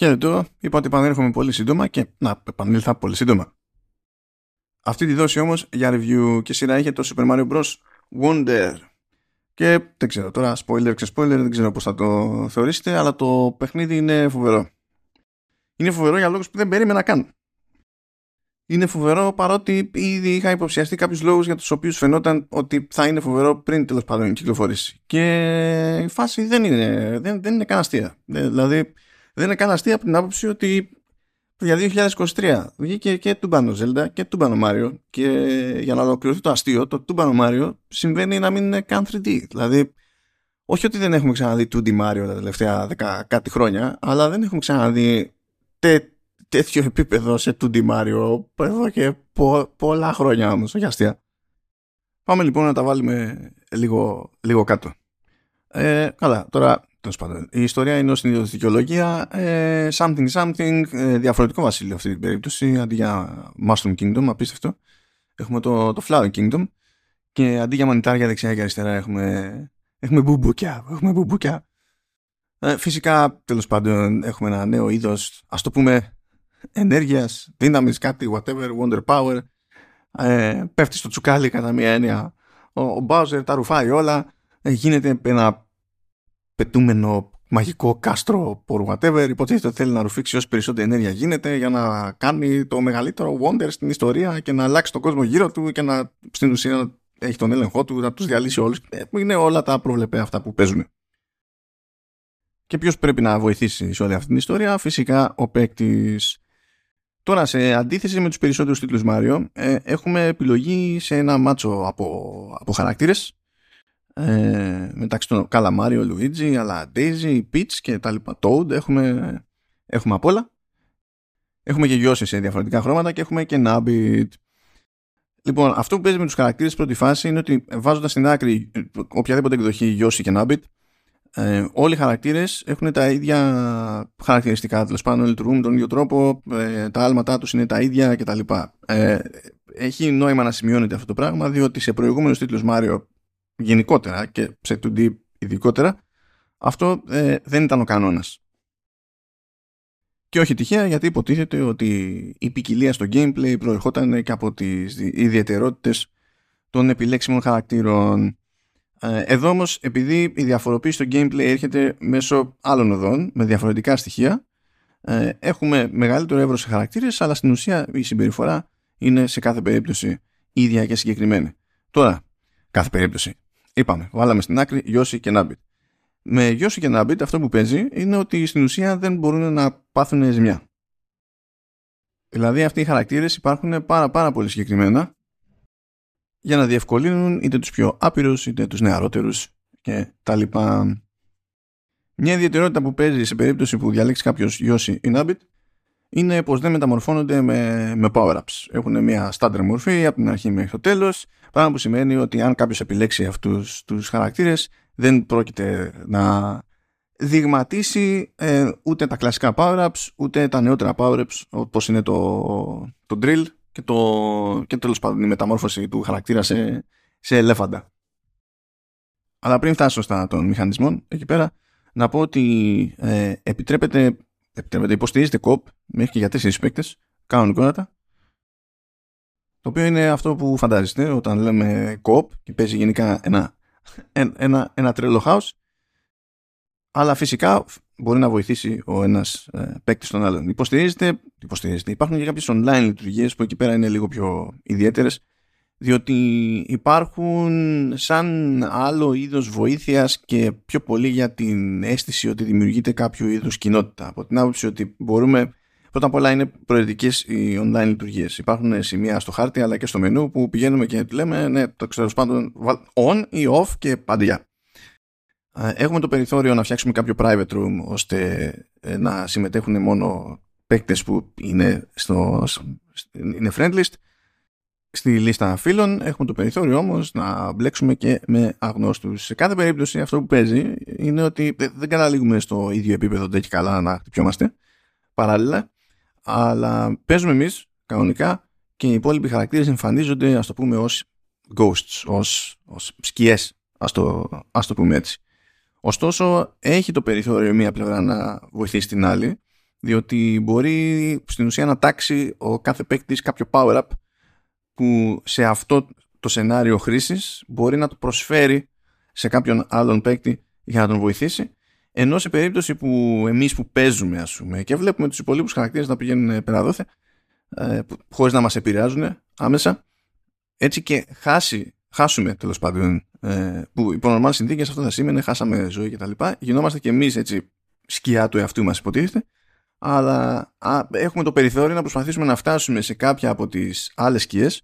Χαίρετο, είπα ότι επανέρχομαι πολύ σύντομα και να επανήλθα πολύ σύντομα. Αυτή τη δόση όμως για review και σειρά είχε το Super Mario Bros. Wonder. Και δεν ξέρω τώρα, spoiler και spoiler, δεν ξέρω πώς θα το θεωρήσετε, αλλά το παιχνίδι είναι φοβερό. Είναι φοβερό για λόγους που δεν περίμενα καν. Είναι φοβερό παρότι ήδη είχα υποψιαστεί κάποιους λόγους για τους οποίους φαινόταν ότι θα είναι φοβερό πριν τέλος πάντων κυκλοφορήσει. Και η φάση δεν είναι, δεν, δεν είναι καν αστεία. Δηλαδή, δεν είναι καν αστεία από την άποψη ότι για 2023 βγήκε και τούμπανο Zelda και τούμπανο Mario και για να ολοκληρωθεί το αστείο το τούμπανο Mario συμβαίνει να μην είναι καν 3D δηλαδή όχι ότι δεν έχουμε ξαναδεί 2D Mario τα τελευταία 10 κάτι χρόνια αλλά δεν έχουμε ξαναδεί τε, τέτοιο επίπεδο σε 2D Mario εδώ και πο, πολλά χρόνια όμως όχι αστεία. Πάμε λοιπόν να τα βάλουμε λίγο, λίγο κάτω. Ε, καλά τώρα Τέλος πάντων. Η ιστορία είναι ως την δικαιολογία ε, something something, ε, διαφορετικό βασίλειο αυτή την περίπτωση. Αντί για Mushroom Kingdom, απίστευτο. Έχουμε το, το Flower Kingdom. Και αντί για μανιτάρια δεξιά και αριστερά έχουμε, έχουμε μπουμπούκια. Έχουμε μπουμπούκια. Ε, φυσικά, τέλος πάντων, έχουμε ένα νέο είδος, ας το πούμε, ενέργειας, δύναμης, κάτι, whatever, wonder power. Ε, πέφτει στο τσουκάλι κατά μία έννοια. Ο, ο Bowser τα ρουφάει όλα. Ε, γίνεται ένα πετούμενο μαγικό κάστρο por whatever υποτίθεται ότι θέλει να ρουφήξει όσο περισσότερη ενέργεια γίνεται για να κάνει το μεγαλύτερο wonder στην ιστορία και να αλλάξει τον κόσμο γύρω του και να στην ουσία να έχει τον έλεγχό του, να τους διαλύσει όλους. Ε, είναι όλα τα προβλεπέ αυτά που παίζουν. Και ποιος πρέπει να βοηθήσει σε όλη αυτή την ιστορία; Φυσικά ο παίκτης. Τώρα σε αντίθεση με τους περισσότερους τίτλους Mario ε, έχουμε επιλογή σε ένα μάτσο από, από χαρακτήρες ε, μεταξύ των Καλαμάριο, Λουίτζι, αλλά Daisy, Peach και τα λοιπά. Toad, έχουμε, έχουμε απ' όλα. Έχουμε και γιώσει σε διαφορετικά χρώματα και έχουμε και Nabbit. Λοιπόν, αυτό που παίζει με τους χαρακτήρες πρώτη φάση είναι ότι βάζοντας στην άκρη οποιαδήποτε εκδοχή γιώσει και Nabbit, ε, όλοι οι χαρακτήρες έχουν τα ίδια χαρακτηριστικά, τέλος πάντων λειτουργούν με τον ίδιο τρόπο, ε, τα άλματά τους είναι τα ίδια κτλ. Ε, έχει νόημα να σημειώνεται αυτό το πράγμα, διότι σε προηγούμενους τίτλους Mario γενικότερα και σε 2D ειδικότερα, αυτό ε, δεν ήταν ο κανόνας. Και όχι τυχαία γιατί υποτίθεται ότι η ποικιλία στο gameplay προερχόταν και από τις ιδιαιτερότητες των επιλέξιμων χαρακτήρων. Ε, εδώ όμως, επειδή η διαφοροποίηση στο gameplay έρχεται μέσω άλλων οδών, με διαφορετικά στοιχεία, ε, έχουμε μεγαλύτερο εύρος σε χαρακτήρες, αλλά στην ουσία η συμπεριφορά είναι σε κάθε περίπτωση ίδια και συγκεκριμένη. Τώρα, κάθε περίπτωση. Είπαμε, βάλαμε στην άκρη Γιώση και Νάμπιτ. Με Γιώση και Νάμπιτ αυτό που παίζει είναι ότι στην ουσία δεν μπορούν να πάθουν ζημιά. Δηλαδή αυτοί οι χαρακτήρες υπάρχουν πάρα πάρα πολύ συγκεκριμένα για να διευκολύνουν είτε τους πιο άπειρους είτε τους νεαρότερους και τα λοιπά. Μια ιδιαιτερότητα που παίζει σε περίπτωση που διαλέξει κάποιος Γιώση ή Νάμπιτ είναι πως δεν μεταμορφώνονται με, με power-ups. Έχουν μια στάνταρ μορφή από την αρχή μέχρι το τέλος, πράγμα που σημαίνει ότι αν κάποιος επιλέξει αυτούς τους χαρακτήρες δεν πρόκειται να δειγματίσει ε, ούτε τα κλασικά power-ups ούτε τα νεότερα power-ups όπως είναι το, το drill και, το, και τέλος πάντων η μεταμόρφωση του χαρακτήρα σε, σε ελέφαντα. Αλλά πριν φτάσω στα των μηχανισμών εκεί πέρα να πω ότι ε, επιτρέπεται επιτρέπεται, υποστηρίζεται κοπ μέχρι και για τέσσερις παίκτες κανονικότατα το οποίο είναι αυτό που φαντάζεστε όταν λέμε κοπ και παίζει γενικά ένα, ένα, ένα τρελό house αλλά φυσικά μπορεί να βοηθήσει ο ένας ε, παίκτης τον άλλον. Υποστηρίζεται, υποστηρίζεται. Υπάρχουν και κάποιες online λειτουργίες που εκεί πέρα είναι λίγο πιο ιδιαίτερες διότι υπάρχουν σαν άλλο είδος βοήθειας και πιο πολύ για την αίσθηση ότι δημιουργείται κάποιο είδους κοινότητα. Από την άποψη ότι μπορούμε, πρώτα απ' όλα είναι προαιρετικές οι online λειτουργίες. Υπάρχουν σημεία στο χάρτη αλλά και στο μενού που πηγαίνουμε και λέμε ναι, το ξέρω πάντων on ή off και πάντα Έχουμε το περιθώριο να φτιάξουμε κάποιο private room ώστε ε, να συμμετέχουν μόνο παίκτες που είναι, στο, είναι friendlist στη λίστα φίλων έχουμε το περιθώριο όμως να μπλέξουμε και με αγνώστους. Σε κάθε περίπτωση αυτό που παίζει είναι ότι δεν καταλήγουμε στο ίδιο επίπεδο δεν και καλά να χτυπιόμαστε παράλληλα αλλά παίζουμε εμείς κανονικά και οι υπόλοιποι χαρακτήρες εμφανίζονται ας το πούμε ως ghosts, ως, ως σκιές ας το, ας το πούμε έτσι. Ωστόσο έχει το περιθώριο μία πλευρά να βοηθήσει την άλλη διότι μπορεί στην ουσία να τάξει ο κάθε παίκτης κάποιο power-up που σε αυτό το σενάριο χρήσης μπορεί να το προσφέρει σε κάποιον άλλον παίκτη για να τον βοηθήσει ενώ σε περίπτωση που εμείς που παίζουμε ας πούμε και βλέπουμε τους υπολείπους χαρακτήρες να πηγαίνουν πέρα δόθε ε, χωρίς να μας επηρεάζουν άμεσα έτσι και χάσει, χάσουμε τέλος πάντων ε, που υπό νορμάλ συνθήκες αυτό θα σήμαινε χάσαμε ζωή κτλ. Γινόμαστε και εμείς έτσι σκιά του εαυτού μας υποτίθεται αλλά α, έχουμε το περιθώριο να προσπαθήσουμε να φτάσουμε σε κάποια από τις άλλες σκιές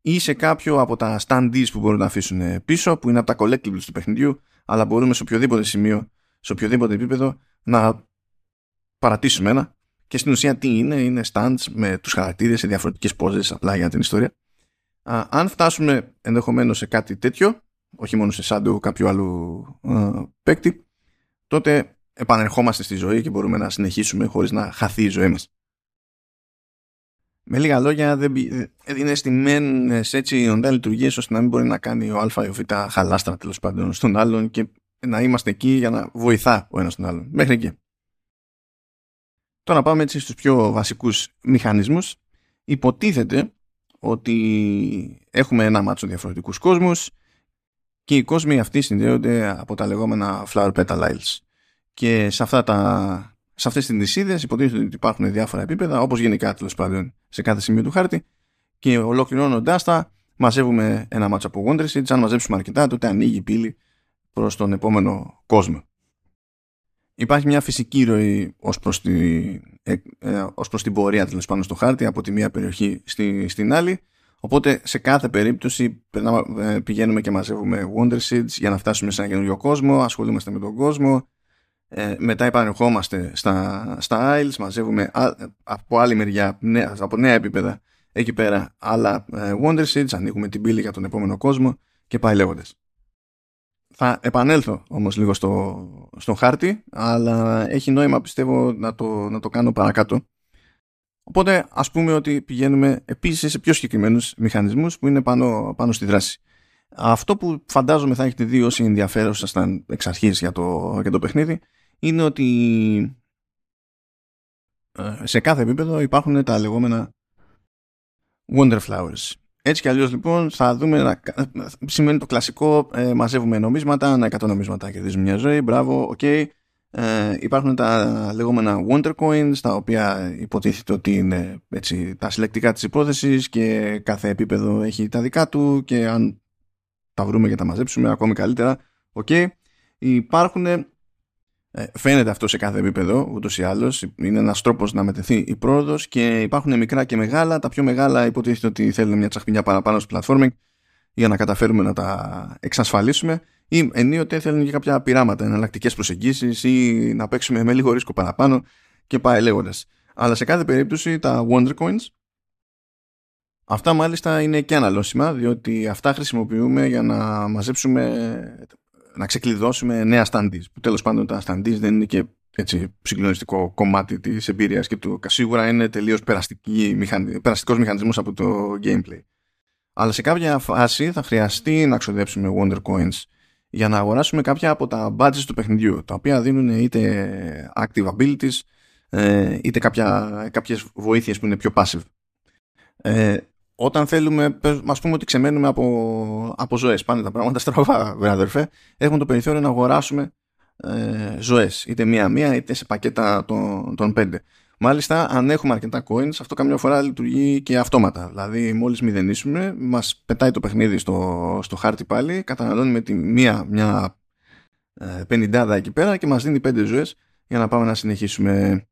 ή σε κάποιο από τα standees που μπορούν να αφήσουν πίσω που είναι από τα collectibles του παιχνιδιού αλλά μπορούμε σε οποιοδήποτε σημείο, σε οποιοδήποτε επίπεδο να παρατήσουμε ένα και στην ουσία τι είναι, είναι stands με τους χαρακτήρες σε διαφορετικές πόζες απλά για την ιστορία. Α, αν φτάσουμε ενδεχομένως σε κάτι τέτοιο, όχι μόνο σε shadow κάποιου άλλου α, παίκτη, τότε επανερχόμαστε στη ζωή και μπορούμε να συνεχίσουμε χωρίς να χαθεί η ζωή μας. Με λίγα λόγια, δεν, είναι στημένες έτσι οντά λειτουργίες ώστε να μην μπορεί να κάνει ο Α ή ο Β χαλάστρα τέλος πάντων στον άλλον και να είμαστε εκεί για να βοηθά ο ένας τον άλλον. Μέχρι εκεί. Τώρα πάμε έτσι στους πιο βασικούς μηχανισμούς. Υποτίθεται ότι έχουμε ένα μάτσο διαφορετικούς κόσμους και οι κόσμοι αυτοί συνδέονται από τα λεγόμενα flower petal isles. Και σε, αυτά τα, σε αυτές τις νησίδες υποτίθεται ότι υπάρχουν διάφορα επίπεδα όπως γενικά τέλος πάντων σε κάθε σημείο του χάρτη και ολοκληρώνοντάς τα μαζεύουμε ένα μάτσο από Wonder αν μαζέψουμε αρκετά τότε ανοίγει η πύλη προς τον επόμενο κόσμο. Υπάρχει μια φυσική ροή ως προς, τη, ε, ε, ως προς την πορεία τέλος πάνω στο χάρτη από τη μία περιοχή στη, στην άλλη οπότε σε κάθε περίπτωση ε, πηγαίνουμε και μαζεύουμε Wonder Seeds για να φτάσουμε σε ένα καινούριο κόσμο ασχολούμαστε με τον κόσμο ε, μετά επανερχόμαστε στα, στα Isles, μαζεύουμε από άλλη μεριά, νέα, από νέα επίπεδα, εκεί πέρα άλλα ε, Wonder Seeds, ανοίγουμε την πύλη για τον επόμενο κόσμο και πάει λέγοντας. Θα επανέλθω όμως λίγο στο, στο χάρτη, αλλά έχει νόημα πιστεύω να το, να το κάνω παρακάτω. Οπότε ας πούμε ότι πηγαίνουμε επίσης σε πιο συγκεκριμένους μηχανισμούς που είναι πάνω, πάνω στη δράση. Αυτό που φαντάζομαι θα έχετε δει όσοι ενδιαφέρεστε εξ αρχής για το, για το παιχνίδι είναι ότι ε, σε κάθε επίπεδο υπάρχουν τα λεγόμενα Wonder Flowers. Έτσι κι αλλιώς λοιπόν θα δούμε να συμβαίνει το κλασικό ε, μαζεύουμε νομίσματα, ανά 100 νομίσματα κερδίζουμε μια ζωή, μπράβο, OK. Okay. Ε, υπάρχουν τα λεγόμενα Wonder Coins τα οποία υποτίθεται ότι είναι έτσι, τα συλλεκτικά της υπόθεσης και κάθε επίπεδο έχει τα δικά του και αν τα βρούμε και τα μαζέψουμε ακόμη καλύτερα, OK. Okay. Υπάρχουν ε, φαίνεται αυτό σε κάθε επίπεδο ούτως ή άλλως. Είναι ένας τρόπος να μετρηθεί η πρόοδος και υπάρχουν μικρά και μεγάλα. Τα πιο μεγάλα υποτίθεται ότι θέλουν μια τσαχπινιά παραπάνω στο platforming για να καταφέρουμε να τα εξασφαλίσουμε ή ενίοτε θέλουν και κάποια πειράματα, εναλλακτικές προσεγγίσεις ή να παίξουμε με λίγο ρίσκο παραπάνω και πάει λέγοντας. Αλλά σε κάθε περίπτωση τα Wonder Coins Αυτά μάλιστα είναι και αναλώσιμα διότι αυτά χρησιμοποιούμε για να μαζέψουμε να ξεκλειδώσουμε νέα standees που τέλος πάντων τα standees δεν είναι και έτσι συγκλονιστικό κομμάτι της εμπειρίας και του σίγουρα είναι τελείως περαστική, περαστικός μηχανισμός από το gameplay. Αλλά σε κάποια φάση θα χρειαστεί να ξοδέψουμε Wonder Coins για να αγοράσουμε κάποια από τα badges του παιχνιδιού τα οποία δίνουν είτε active abilities ε, είτε κάποια, κάποιες βοήθειες που είναι πιο passive. Ε, όταν θέλουμε, ας πούμε ότι ξεμένουμε από, από ζωές, πάνε τα πράγματα στραβά, βέβαια αδερφέ, έχουμε το περιθώριο να αγοράσουμε ε, ζωές, είτε μία-μία, είτε σε πακέτα των, των πέντε. Μάλιστα, αν έχουμε αρκετά coins, αυτό καμιά φορά λειτουργεί και αυτόματα. Δηλαδή, μόλις μηδενίσουμε, μας πετάει το παιχνίδι στο, στο χάρτη πάλι, καταναλώνουμε τη μία, μια ε, πενιντάδα εκεί πέρα και μας δίνει πέντε ζωές για να πάμε να συνεχίσουμε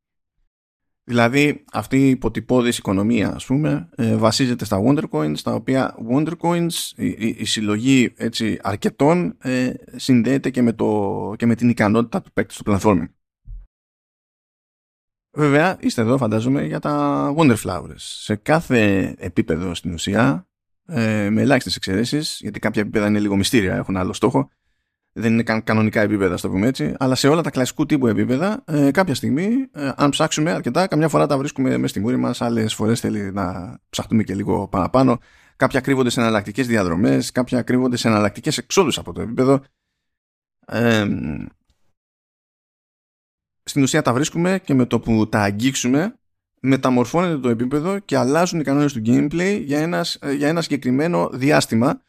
Δηλαδή αυτή η υποτυπώδης οικονομία ας πούμε ε, βασίζεται στα Wonder Coins τα οποία Wonder Coins η, η, συλλογή έτσι, αρκετών ε, συνδέεται και με, το, και με την ικανότητα του παίκτη στο platforming. Βέβαια είστε εδώ φαντάζομαι για τα Wonder Flowers. Σε κάθε επίπεδο στην ουσία ε, με ελάχιστες εξαιρέσεις γιατί κάποια επίπεδα είναι λίγο μυστήρια έχουν άλλο στόχο δεν είναι καν κανονικά επίπεδα, το πούμε έτσι, αλλά σε όλα τα κλασικού τύπου επίπεδα, ε, κάποια στιγμή, ε, αν ψάξουμε αρκετά, καμιά φορά τα βρίσκουμε μέσα στη μούρη μας, άλλες φορές θέλει να ψαχτούμε και λίγο παραπάνω. Κάποια κρύβονται σε εναλλακτικές διαδρομές, κάποια κρύβονται σε εναλλακτικές εξόδους από το επίπεδο. Ε, στην ουσία τα βρίσκουμε και με το που τα αγγίξουμε μεταμορφώνεται το επίπεδο και αλλάζουν οι κανόνες του gameplay για ένας, για ένα συγκεκριμένο διάστημα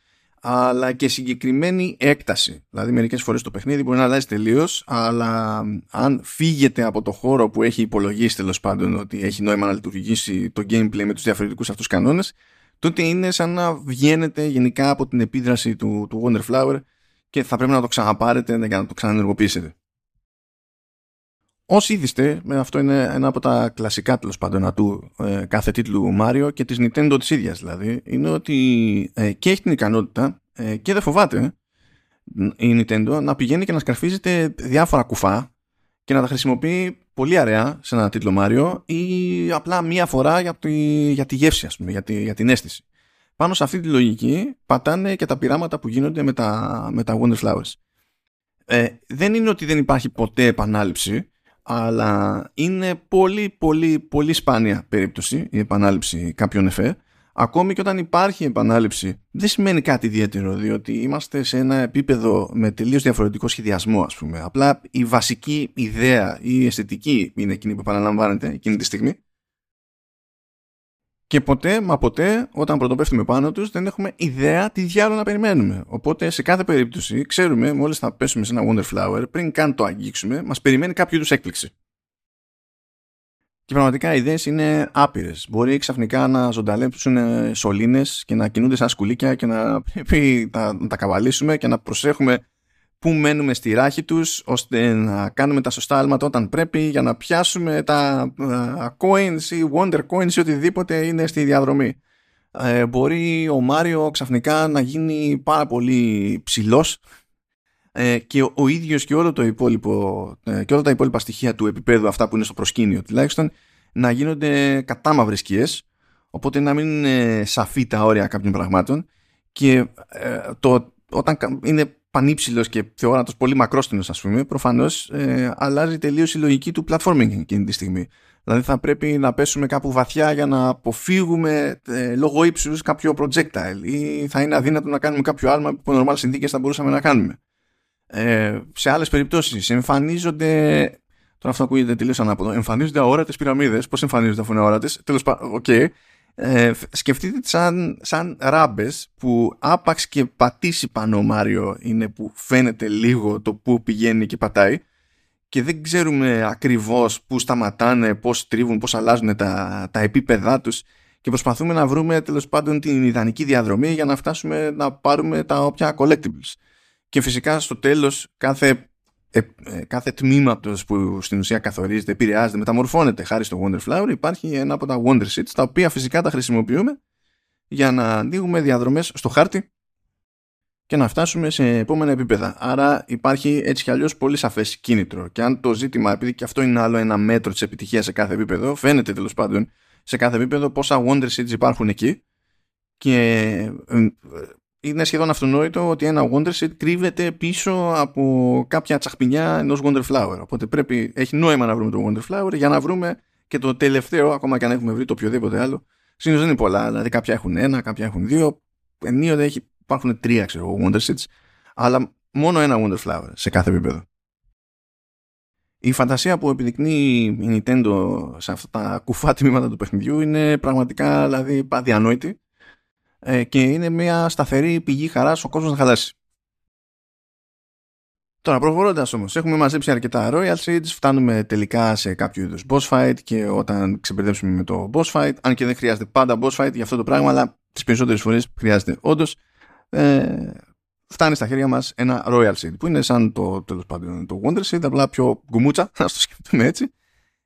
αλλά και συγκεκριμένη έκταση. Δηλαδή μερικές φορές το παιχνίδι μπορεί να αλλάζει τελείως, αλλά αν φύγετε από το χώρο που έχει υπολογίσει τέλος πάντων ότι έχει νόημα να λειτουργήσει το gameplay με τους διαφορετικούς αυτούς κανόνες, τότε είναι σαν να βγαίνετε γενικά από την επίδραση του, του Wonder Flower και θα πρέπει να το ξαναπάρετε για να το ξαναενεργοποιήσετε. Όσοι είδηστε, αυτό είναι ένα από τα κλασικά τέλος πάντων του ε, κάθε τίτλου Mario και της Nintendo της ίδιας δηλαδή, είναι ότι ε, και έχει την ικανότητα ε, και δεν φοβάται η Nintendo να πηγαίνει και να σκαρφίζεται διάφορα κουφά και να τα χρησιμοποιεί πολύ αραιά σε ένα τίτλο Mario ή απλά μία φορά για τη, για τη γεύση ας πούμε, για, τη, για την αίσθηση. Πάνω σε αυτή τη λογική πατάνε και τα πειράματα που γίνονται με τα, με τα Wonder Flowers. Ε, δεν είναι ότι δεν υπάρχει ποτέ επανάληψη αλλά είναι πολύ πολύ πολύ σπάνια περίπτωση η επανάληψη κάποιων εφέ. Ακόμη και όταν υπάρχει επανάληψη δεν σημαίνει κάτι ιδιαίτερο διότι είμαστε σε ένα επίπεδο με τελείως διαφορετικό σχεδιασμό ας πούμε. Απλά η βασική ιδέα ή η αισθητική είναι εκείνη που επαναλαμβάνεται εκείνη τη στιγμή και ποτέ, μα ποτέ, όταν πρωτοπέφτουμε πάνω τους, δεν έχουμε ιδέα τι διάλογο να περιμένουμε. Οπότε, σε κάθε περίπτωση, ξέρουμε, μόλις θα πέσουμε σε ένα Wonder Flower, πριν καν το αγγίξουμε, μας περιμένει κάποιο είδους έκπληξη. Και πραγματικά οι ιδέες είναι άπειρες. Μπορεί ξαφνικά να ζωνταλέψουν σωλήνες και να κινούνται σαν σκουλίκια και να πρέπει να τα καβαλήσουμε και να προσέχουμε πού μένουμε στη ράχη τους ώστε να κάνουμε τα σωστά άλματα όταν πρέπει για να πιάσουμε τα uh, coins ή wonder coins ή οτιδήποτε είναι στη διαδρομή. Ε, μπορεί ο Μάριο ξαφνικά να γίνει πάρα πολύ ψηλός ε, και ο, ο ίδιος και, όλο το υπόλοιπο, ε, και όλα τα υπόλοιπα στοιχεία του επίπεδου αυτά που είναι στο προσκήνιο τουλάχιστον να γίνονται κατάμαυρες σκιές οπότε να μην είναι σαφή τα όρια κάποιων πραγμάτων και το, όταν είναι πανύψηλος και θεόρατος πολύ μακρόστινος ας πούμε προφανώς ε, αλλάζει τελείως η λογική του platforming εκείνη τη στιγμή. Δηλαδή θα πρέπει να πέσουμε κάπου βαθιά για να αποφύγουμε ε, λόγω ύψους κάποιο projectile ή θα είναι αδύνατο να κάνουμε κάποιο άλμα που με normal συνθήκες θα μπορούσαμε να κάνουμε. Ε, σε άλλες περιπτώσεις εμφανίζονται τώρα αυτό ακούγεται τελείως ανάποδο εμφανίζονται αόρατες πυραμίδες. Πώς εμφανίζονται αφού είναι αόρατες; Τέλος πάντων, OK. okay ε, σκεφτείτε σαν, σαν ράμπες που άπαξ και πατήσει πάνω ο Μάριο είναι που φαίνεται λίγο το που πηγαίνει και πατάει και δεν ξέρουμε ακριβώς που σταματάνε, πώς τρίβουν, πώς αλλάζουν τα, τα επίπεδά τους και προσπαθούμε να βρούμε τέλος πάντων την ιδανική διαδρομή για να φτάσουμε να πάρουμε τα όποια collectibles. Και φυσικά στο τέλος κάθε ε, ε, κάθε τμήματο που στην ουσία καθορίζεται, επηρεάζεται, μεταμορφώνεται χάρη στο Wonder Flower, υπάρχει ένα από τα Wonder Seeds, τα οποία φυσικά τα χρησιμοποιούμε για να ανοίγουμε διαδρομές στο χάρτη και να φτάσουμε σε επόμενα επίπεδα. Άρα υπάρχει έτσι κι αλλιώς πολύ σαφές κίνητρο. Και αν το ζήτημα, επειδή και αυτό είναι άλλο ένα μέτρο της επιτυχίας σε κάθε επίπεδο, φαίνεται τέλος πάντων σε κάθε επίπεδο πόσα Wonder Seeds υπάρχουν εκεί και ε, είναι σχεδόν αυτονόητο ότι ένα Wonderset κρύβεται πίσω από κάποια τσαχπινιά ενός Wonder Flower. Οπότε πρέπει, έχει νόημα να βρούμε το Wonder Flower για να βρούμε και το τελευταίο, ακόμα και αν έχουμε βρει το οποιοδήποτε άλλο. Συνήθως δεν είναι πολλά, δηλαδή κάποια έχουν ένα, κάποια έχουν δύο. Ενίοτε έχει, υπάρχουν τρία, ξέρω Wondersets, αλλά μόνο ένα Wonder Flower σε κάθε επίπεδο. Η φαντασία που επιδεικνύει η Nintendo σε αυτά τα κουφά τμήματα του παιχνιδιού είναι πραγματικά δηλαδή αδιανόητη ε, και είναι μια σταθερή πηγή χαράς ο κόσμος να χαλάσει. Τώρα προχωρώντας όμως, έχουμε μαζέψει αρκετά Royal Seeds, φτάνουμε τελικά σε κάποιο είδους boss fight και όταν ξεπερδέψουμε με το boss fight, αν και δεν χρειάζεται πάντα boss fight για αυτό το πράγμα, αλλά τις περισσότερες φορές χρειάζεται όντως, ε, φτάνει στα χέρια μας ένα Royal Seed που είναι σαν το τέλος πάντων το Wonder Seed, απλά πιο γκουμούτσα, να το σκεφτούμε έτσι.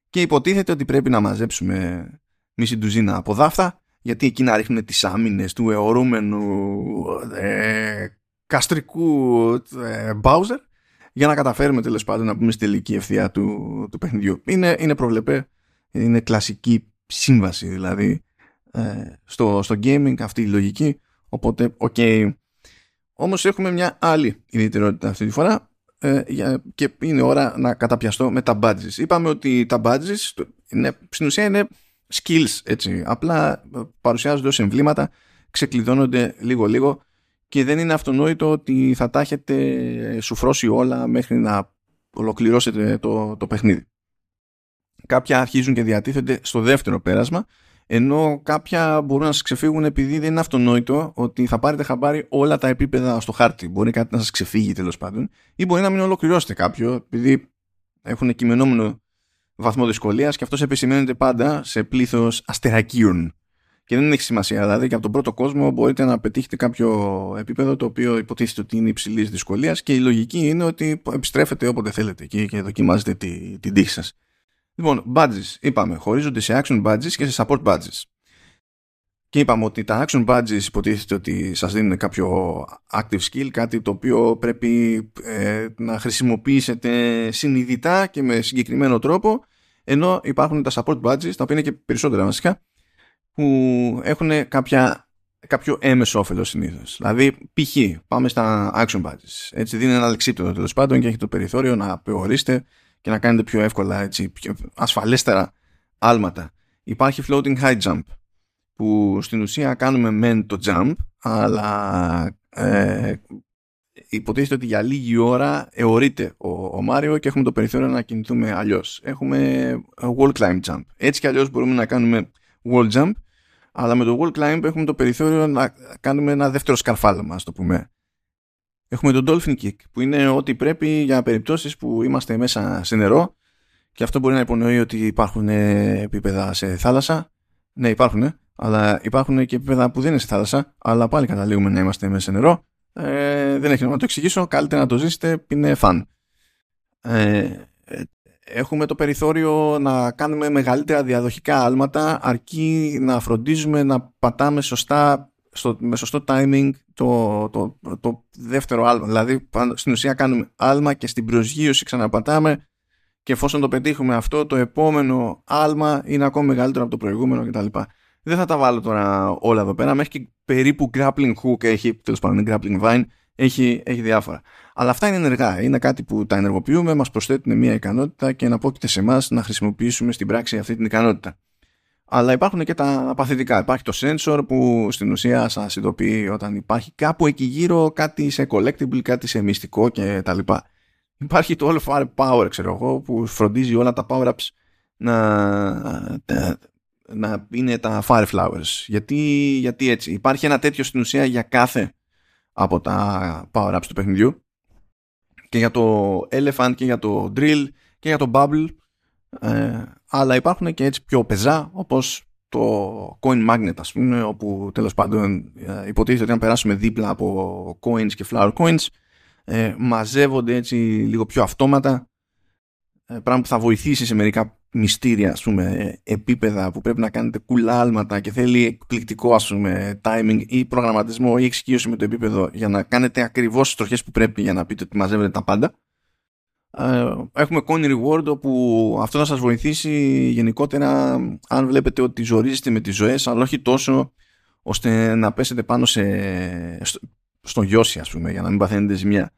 Και υποτίθεται ότι πρέπει να μαζέψουμε μισή ντουζίνα από δάφτα γιατί εκεί να ρίχνουν τις άμυνες του αιωρούμενου ε, καστρικού ε, Bowser για να καταφέρουμε τέλος πάντων να πούμε στη τελική ευθεία του, του παιχνιδιού. Είναι, είναι προβλεπέ, είναι κλασική σύμβαση δηλαδή ε, στο, στο gaming αυτή η λογική, οπότε OK. Okay. Όμως έχουμε μια άλλη ιδιαιτερότητα αυτή τη φορά ε, και είναι ώρα να καταπιαστώ με τα badges. Είπαμε ότι τα badges είναι, στην ουσία είναι skills έτσι. Απλά παρουσιάζονται ως εμβλήματα, ξεκλειδώνονται λίγο-λίγο και δεν είναι αυτονόητο ότι θα τα έχετε σουφρώσει όλα μέχρι να ολοκληρώσετε το, το παιχνίδι. κάποια αρχίζουν και διατίθενται στο δεύτερο πέρασμα ενώ κάποια μπορούν να σας ξεφύγουν επειδή δεν είναι αυτονόητο ότι θα πάρετε χαμπάρι όλα τα επίπεδα στο χάρτη. Μπορεί κάτι να σας ξεφύγει τέλος πάντων ή μπορεί να μην ολοκληρώσετε κάποιο επειδή έχουν κειμενόμενο βαθμό δυσκολίας και αυτός επισημαίνεται πάντα σε πλήθος αστερακίων. Και δεν έχει σημασία. Δηλαδή και από τον πρώτο κόσμο μπορείτε να πετύχετε κάποιο επίπεδο το οποίο υποτίθεται ότι είναι υψηλής δυσκολίας και η λογική είναι ότι επιστρέφετε όποτε θέλετε εκεί και δοκιμάζετε τη, την τύχη σας. Λοιπόν, badges, είπαμε, χωρίζονται σε action badges και σε support badges. Και είπαμε ότι τα action badges υποτίθεται ότι σας δίνουν κάποιο active skill, κάτι το οποίο πρέπει ε, να χρησιμοποιήσετε συνειδητά και με συγκεκριμένο τρόπο, ενώ υπάρχουν τα support badges, τα οποία είναι και περισσότερα βασικά, που έχουν κάποια, κάποιο έμεσο όφελος συνήθως. Δηλαδή, π.χ. πάμε στα action badges. Έτσι, δίνει ένα λεξίπτωτο τέλος πάντων και έχει το περιθώριο να απεωρήσετε και να κάνετε πιο εύκολα, έτσι, πιο ασφαλέστερα άλματα. Υπάρχει floating high jump που στην ουσία κάνουμε μεν το jump αλλά ε, υποτίθεται ότι για λίγη ώρα εωρείται ο, ο Μάριο και έχουμε το περιθώριο να κινηθούμε αλλιώς. Έχουμε wall climb jump. Έτσι κι αλλιώς μπορούμε να κάνουμε wall jump αλλά με το wall climb έχουμε το περιθώριο να κάνουμε ένα δεύτερο σκαρφάλωμα, ας το πούμε. Έχουμε το Dolphin Kick που είναι ό,τι πρέπει για περιπτώσεις που είμαστε μέσα σε νερό και αυτό μπορεί να υπονοεί ότι υπάρχουν επίπεδα σε θάλασσα. Ναι, υπάρχουν, αλλά υπάρχουν και επίπεδα που δεν είναι σε θάλασσα, αλλά πάλι καταλήγουμε να είμαστε μέσα σε νερό. Ε, δεν έχει να το εξηγήσω, καλύτερα να το ζήσετε, είναι φαν. Ε, έχουμε το περιθώριο να κάνουμε μεγαλύτερα διαδοχικά άλματα αρκεί να φροντίζουμε να πατάμε σωστά στο, με σωστό timing το, το, το, δεύτερο άλμα. Δηλαδή, στην ουσία κάνουμε άλμα και στην προσγείωση ξαναπατάμε και εφόσον το πετύχουμε αυτό, το επόμενο άλμα είναι ακόμα μεγαλύτερο από το προηγούμενο κτλ. Δεν θα τα βάλω τώρα όλα εδώ πέρα. Μέχρι και περίπου grappling hook έχει, τέλος πάντων, grappling vine, έχει, έχει διάφορα. Αλλά αυτά είναι ενεργά. Είναι κάτι που τα ενεργοποιούμε, μας προσθέτουν μια ικανότητα και να πρόκειται σε εμάς να χρησιμοποιήσουμε στην πράξη αυτή την ικανότητα. Αλλά υπάρχουν και τα παθητικά. Υπάρχει το sensor που στην ουσία σας ειδοποιεί όταν υπάρχει κάπου εκεί γύρω κάτι σε collectible, κάτι σε μυστικό κτλ. Υπάρχει το All Fire Power, ξέρω εγώ, που φροντίζει όλα τα power-ups να, να είναι τα Fireflowers. Γιατί, γιατί έτσι. Υπάρχει ένα τέτοιο στην ουσία για κάθε από τα power-ups του παιχνιδιού. Και για το Elephant και για το Drill και για το Bubble ε, αλλά υπάρχουν και έτσι πιο πεζά όπως το coin magnet ας πούμε όπου τέλος πάντων ε, υποτίθεται ότι αν περάσουμε δίπλα από coins και flower coins ε, μαζεύονται έτσι λίγο πιο αυτόματα ε, πράγμα που θα βοηθήσει σε μερικά μυστήρια ας πούμε, επίπεδα που πρέπει να κάνετε κουλά άλματα και θέλει εκπληκτικό ας πούμε, timing ή προγραμματισμό ή εξοικείωση με το επίπεδο για να κάνετε ακριβώς τις τροχές που πρέπει για να πείτε ότι μαζεύετε τα πάντα ε, έχουμε coin reward όπου αυτό θα σας βοηθήσει γενικότερα αν βλέπετε ότι ζορίζεστε με τις ζωές αλλά όχι τόσο ώστε να πέσετε πάνω σε, στο, στο γιώσι ας πούμε για να μην παθαίνετε ζημιά.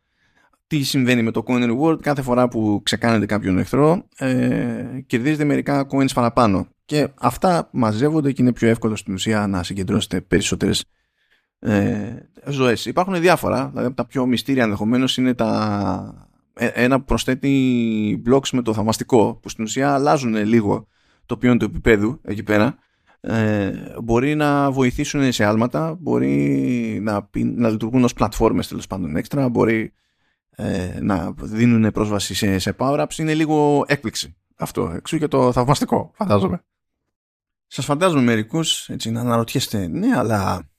Τι συμβαίνει με το coin reward κάθε φορά που ξεκάνετε κάποιον εχθρό ε, κερδίζετε μερικά coins παραπάνω και αυτά μαζεύονται και είναι πιο εύκολο στην ουσία να συγκεντρώσετε περισσότερες ε, ζωές. Υπάρχουν διάφορα, δηλαδή τα πιο μυστήρια ενδεχομένως είναι τα ε, ένα που προσθέτει blocks με το θαυμαστικό που στην ουσία αλλάζουν λίγο το ποιόν του επίπεδου εκεί πέρα ε, μπορεί να βοηθήσουν σε άλματα μπορεί να, να λειτουργούν ως πλατφόρμες τέλος πάντων έξτρα μπορεί ε, να δίνουν πρόσβαση σε, σε power-ups είναι λίγο έκπληξη αυτό εξού και το θαυμαστικό φαντάζομαι σας φαντάζομαι μερικούς έτσι να αναρωτιέστε ναι αλλά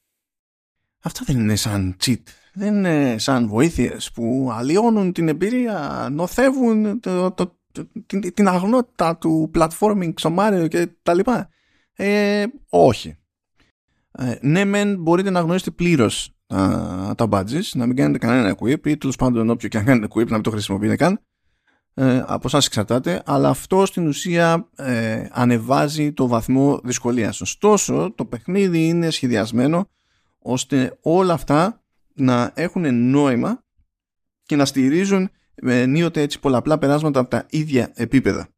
αυτά δεν είναι σαν cheat δεν είναι σαν βοήθειες που αλλοιώνουν την εμπειρία, νοθεύουν το, το, την, την αγνότητα του platforming στο Mario και τα λοιπά. Ε, όχι. Ε, ναι μεν μπορείτε να γνωρίσετε πλήρως τα, τα badges, να μην κάνετε κανένα equip ή τέλος πάντων όποιο και αν κάνετε equip να μην το χρησιμοποιείτε καν. Ε, από εσάς εξαρτάται, αλλά αυτό στην ουσία ε, ανεβάζει το βαθμό δυσκολίας. Ωστόσο, το παιχνίδι είναι σχεδιασμένο ώστε όλα αυτά να έχουν νόημα και να στηρίζουν με ενίοτε έτσι πολλαπλά περάσματα από τα ίδια επίπεδα.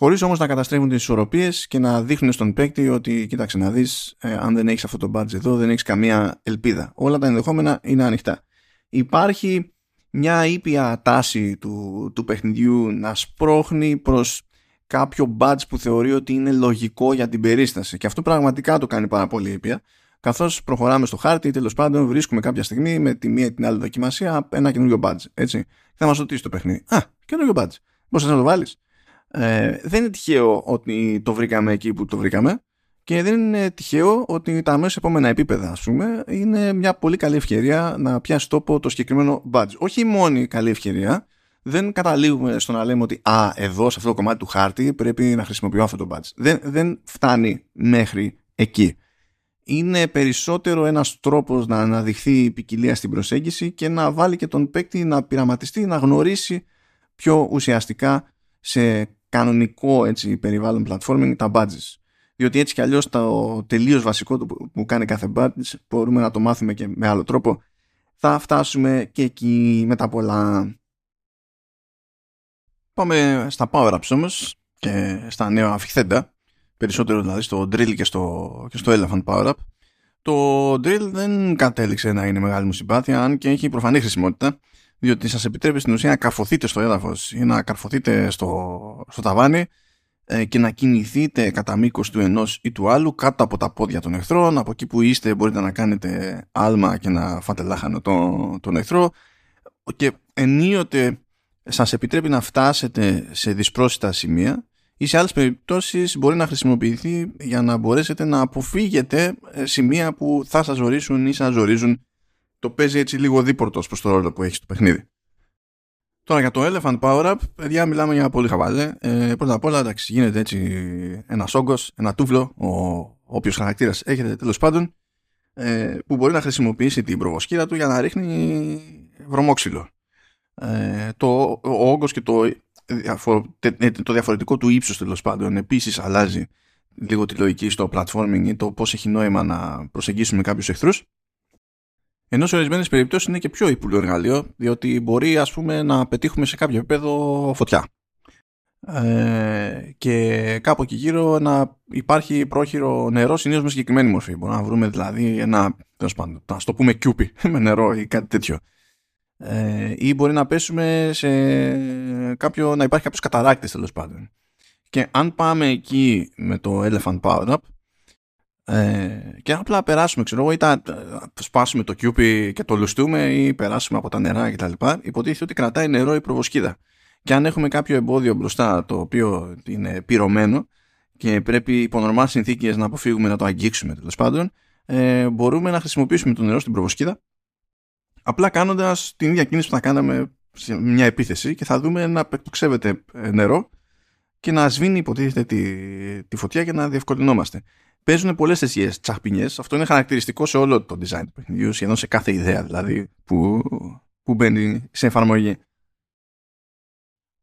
Χωρίς όμως να καταστρέφουν τις ισορροπίες και να δείχνουν στον παίκτη ότι κοίταξε να δεις ε, αν δεν έχεις αυτό το budget εδώ δεν έχεις καμία ελπίδα. Όλα τα ενδεχόμενα είναι ανοιχτά. Υπάρχει μια ήπια τάση του, του παιχνιδιού να σπρώχνει προς κάποιο badge που θεωρεί ότι είναι λογικό για την περίσταση. Και αυτό πραγματικά το κάνει πάρα πολύ ήπια. Καθώς προχωράμε στο χάρτη, τέλος πάντων βρίσκουμε κάποια στιγμή με τη μία ή την άλλη δοκιμασία ένα καινούριο badge. Έτσι. Θα μας ρωτήσει το παιχνίδι. Α, καινούριο badge. Μπορείς να το βάλεις. Ε, δεν είναι τυχαίο ότι το βρήκαμε εκεί που το βρήκαμε. Και δεν είναι τυχαίο ότι τα αμέσω επόμενα επίπεδα, ας πούμε, είναι μια πολύ καλή ευκαιρία να πιάσει τόπο το συγκεκριμένο badge. Όχι η μόνη καλή ευκαιρία, δεν καταλήγουμε στο να λέμε ότι α, εδώ σε αυτό το κομμάτι του χάρτη πρέπει να χρησιμοποιώ αυτό το badge. Δεν, δεν φτάνει μέχρι εκεί. Είναι περισσότερο ένας τρόπος να αναδειχθεί η ποικιλία στην προσέγγιση και να βάλει και τον παίκτη να πειραματιστεί, να γνωρίσει πιο ουσιαστικά σε κανονικό έτσι, περιβάλλον platforming τα badges. Διότι έτσι κι αλλιώς το τελείως βασικό που κάνει κάθε badge μπορούμε να το μάθουμε και με άλλο τρόπο. Θα φτάσουμε και εκεί με τα πολλά. Πάμε στα power-ups όμως και στα νέα αφιχθέντα. Περισσότερο δηλαδή στο drill και στο, και στο elephant power-up. Το drill δεν κατέληξε να είναι μεγάλη μου συμπάθεια, αν και έχει προφανή χρησιμότητα, διότι σας επιτρέπει στην ουσία να καρφωθείτε στο έδαφος ή να καρφωθείτε στο, στο ταβάνι ε, και να κινηθείτε κατά μήκος του ενός ή του άλλου κάτω από τα πόδια των εχθρών. Από εκεί που είστε μπορείτε να κάνετε άλμα και να φάτε λάχανο τον, τον εχθρό και ενίοτε σας επιτρέπει να φτάσετε σε δυσπρόσιτα σημεία ή σε άλλες περιπτώσεις μπορεί να χρησιμοποιηθεί για να μπορέσετε να αποφύγετε ε, σημεία που θα σας ζορίσουν ή σας ζορίζουν το παίζει έτσι λίγο δίπορτος προς το ρόλο που έχει στο παιχνίδι. Τώρα για το Elephant Power Up, παιδιά, μιλάμε για πολύ χαβάλε. Ε, πρώτα απ' όλα, εντάξει, γίνεται έτσι ένα όγκο, ένα τούβλο, ο, ο όποιο χαρακτήρας έχετε τέλος πάντων, ε, που μπορεί να χρησιμοποιήσει την προβοσκήρα του για να ρίχνει βρωμόξυλο. Ε, το, ο όγκος και το, το διαφορετικό του ύψος τέλος πάντων επίσης αλλάζει λίγο τη λογική στο platforming ή το πώς έχει νόημα να προσεγγίσουμε κάποιους εχθρούς ενώ σε ορισμένες περιπτώσεις είναι και πιο ύπουλο εργαλείο, διότι μπορεί ας πούμε να πετύχουμε σε κάποιο επίπεδο φωτιά. Ε, και κάπου εκεί γύρω να υπάρχει πρόχειρο νερό συνήθως με συγκεκριμένη μορφή. Μπορούμε να βρούμε δηλαδή ένα, τέλος πάντων, να το πούμε κιούπι με νερό ή κάτι τέτοιο. Ε, ή μπορεί να πέσουμε σε κάποιο, να υπάρχει κάποιος καταράκτης τέλος πάντων. Και αν πάμε εκεί με το Elephant Power Up, ε, και απλά περάσουμε, ξέρω εγώ, ή τα σπάσουμε το κιούπι και το λουστούμε ή περάσουμε από τα νερά κτλ. Υποτίθεται ότι κρατάει νερό η προβοσκίδα. Και αν έχουμε κάποιο εμπόδιο μπροστά το οποίο είναι πυρωμένο και πρέπει υπό νορμά συνθήκες να αποφύγουμε να το αγγίξουμε τέλος πάντων, ε, μπορούμε να χρησιμοποιήσουμε το νερό στην προβοσκίδα απλά κάνοντας την ίδια κίνηση που θα κάναμε σε μια επίθεση και θα δούμε να ξέβεται νερό και να σβήνει υποτίθεται τη, τη φωτιά και να διευκολυνόμαστε παίζουν πολλές τέτοιε τσαχπινιές. Αυτό είναι χαρακτηριστικό σε όλο το design του παιχνιδιού, σχεδόν σε κάθε ιδέα δηλαδή που, που μπαίνει σε εφαρμογή.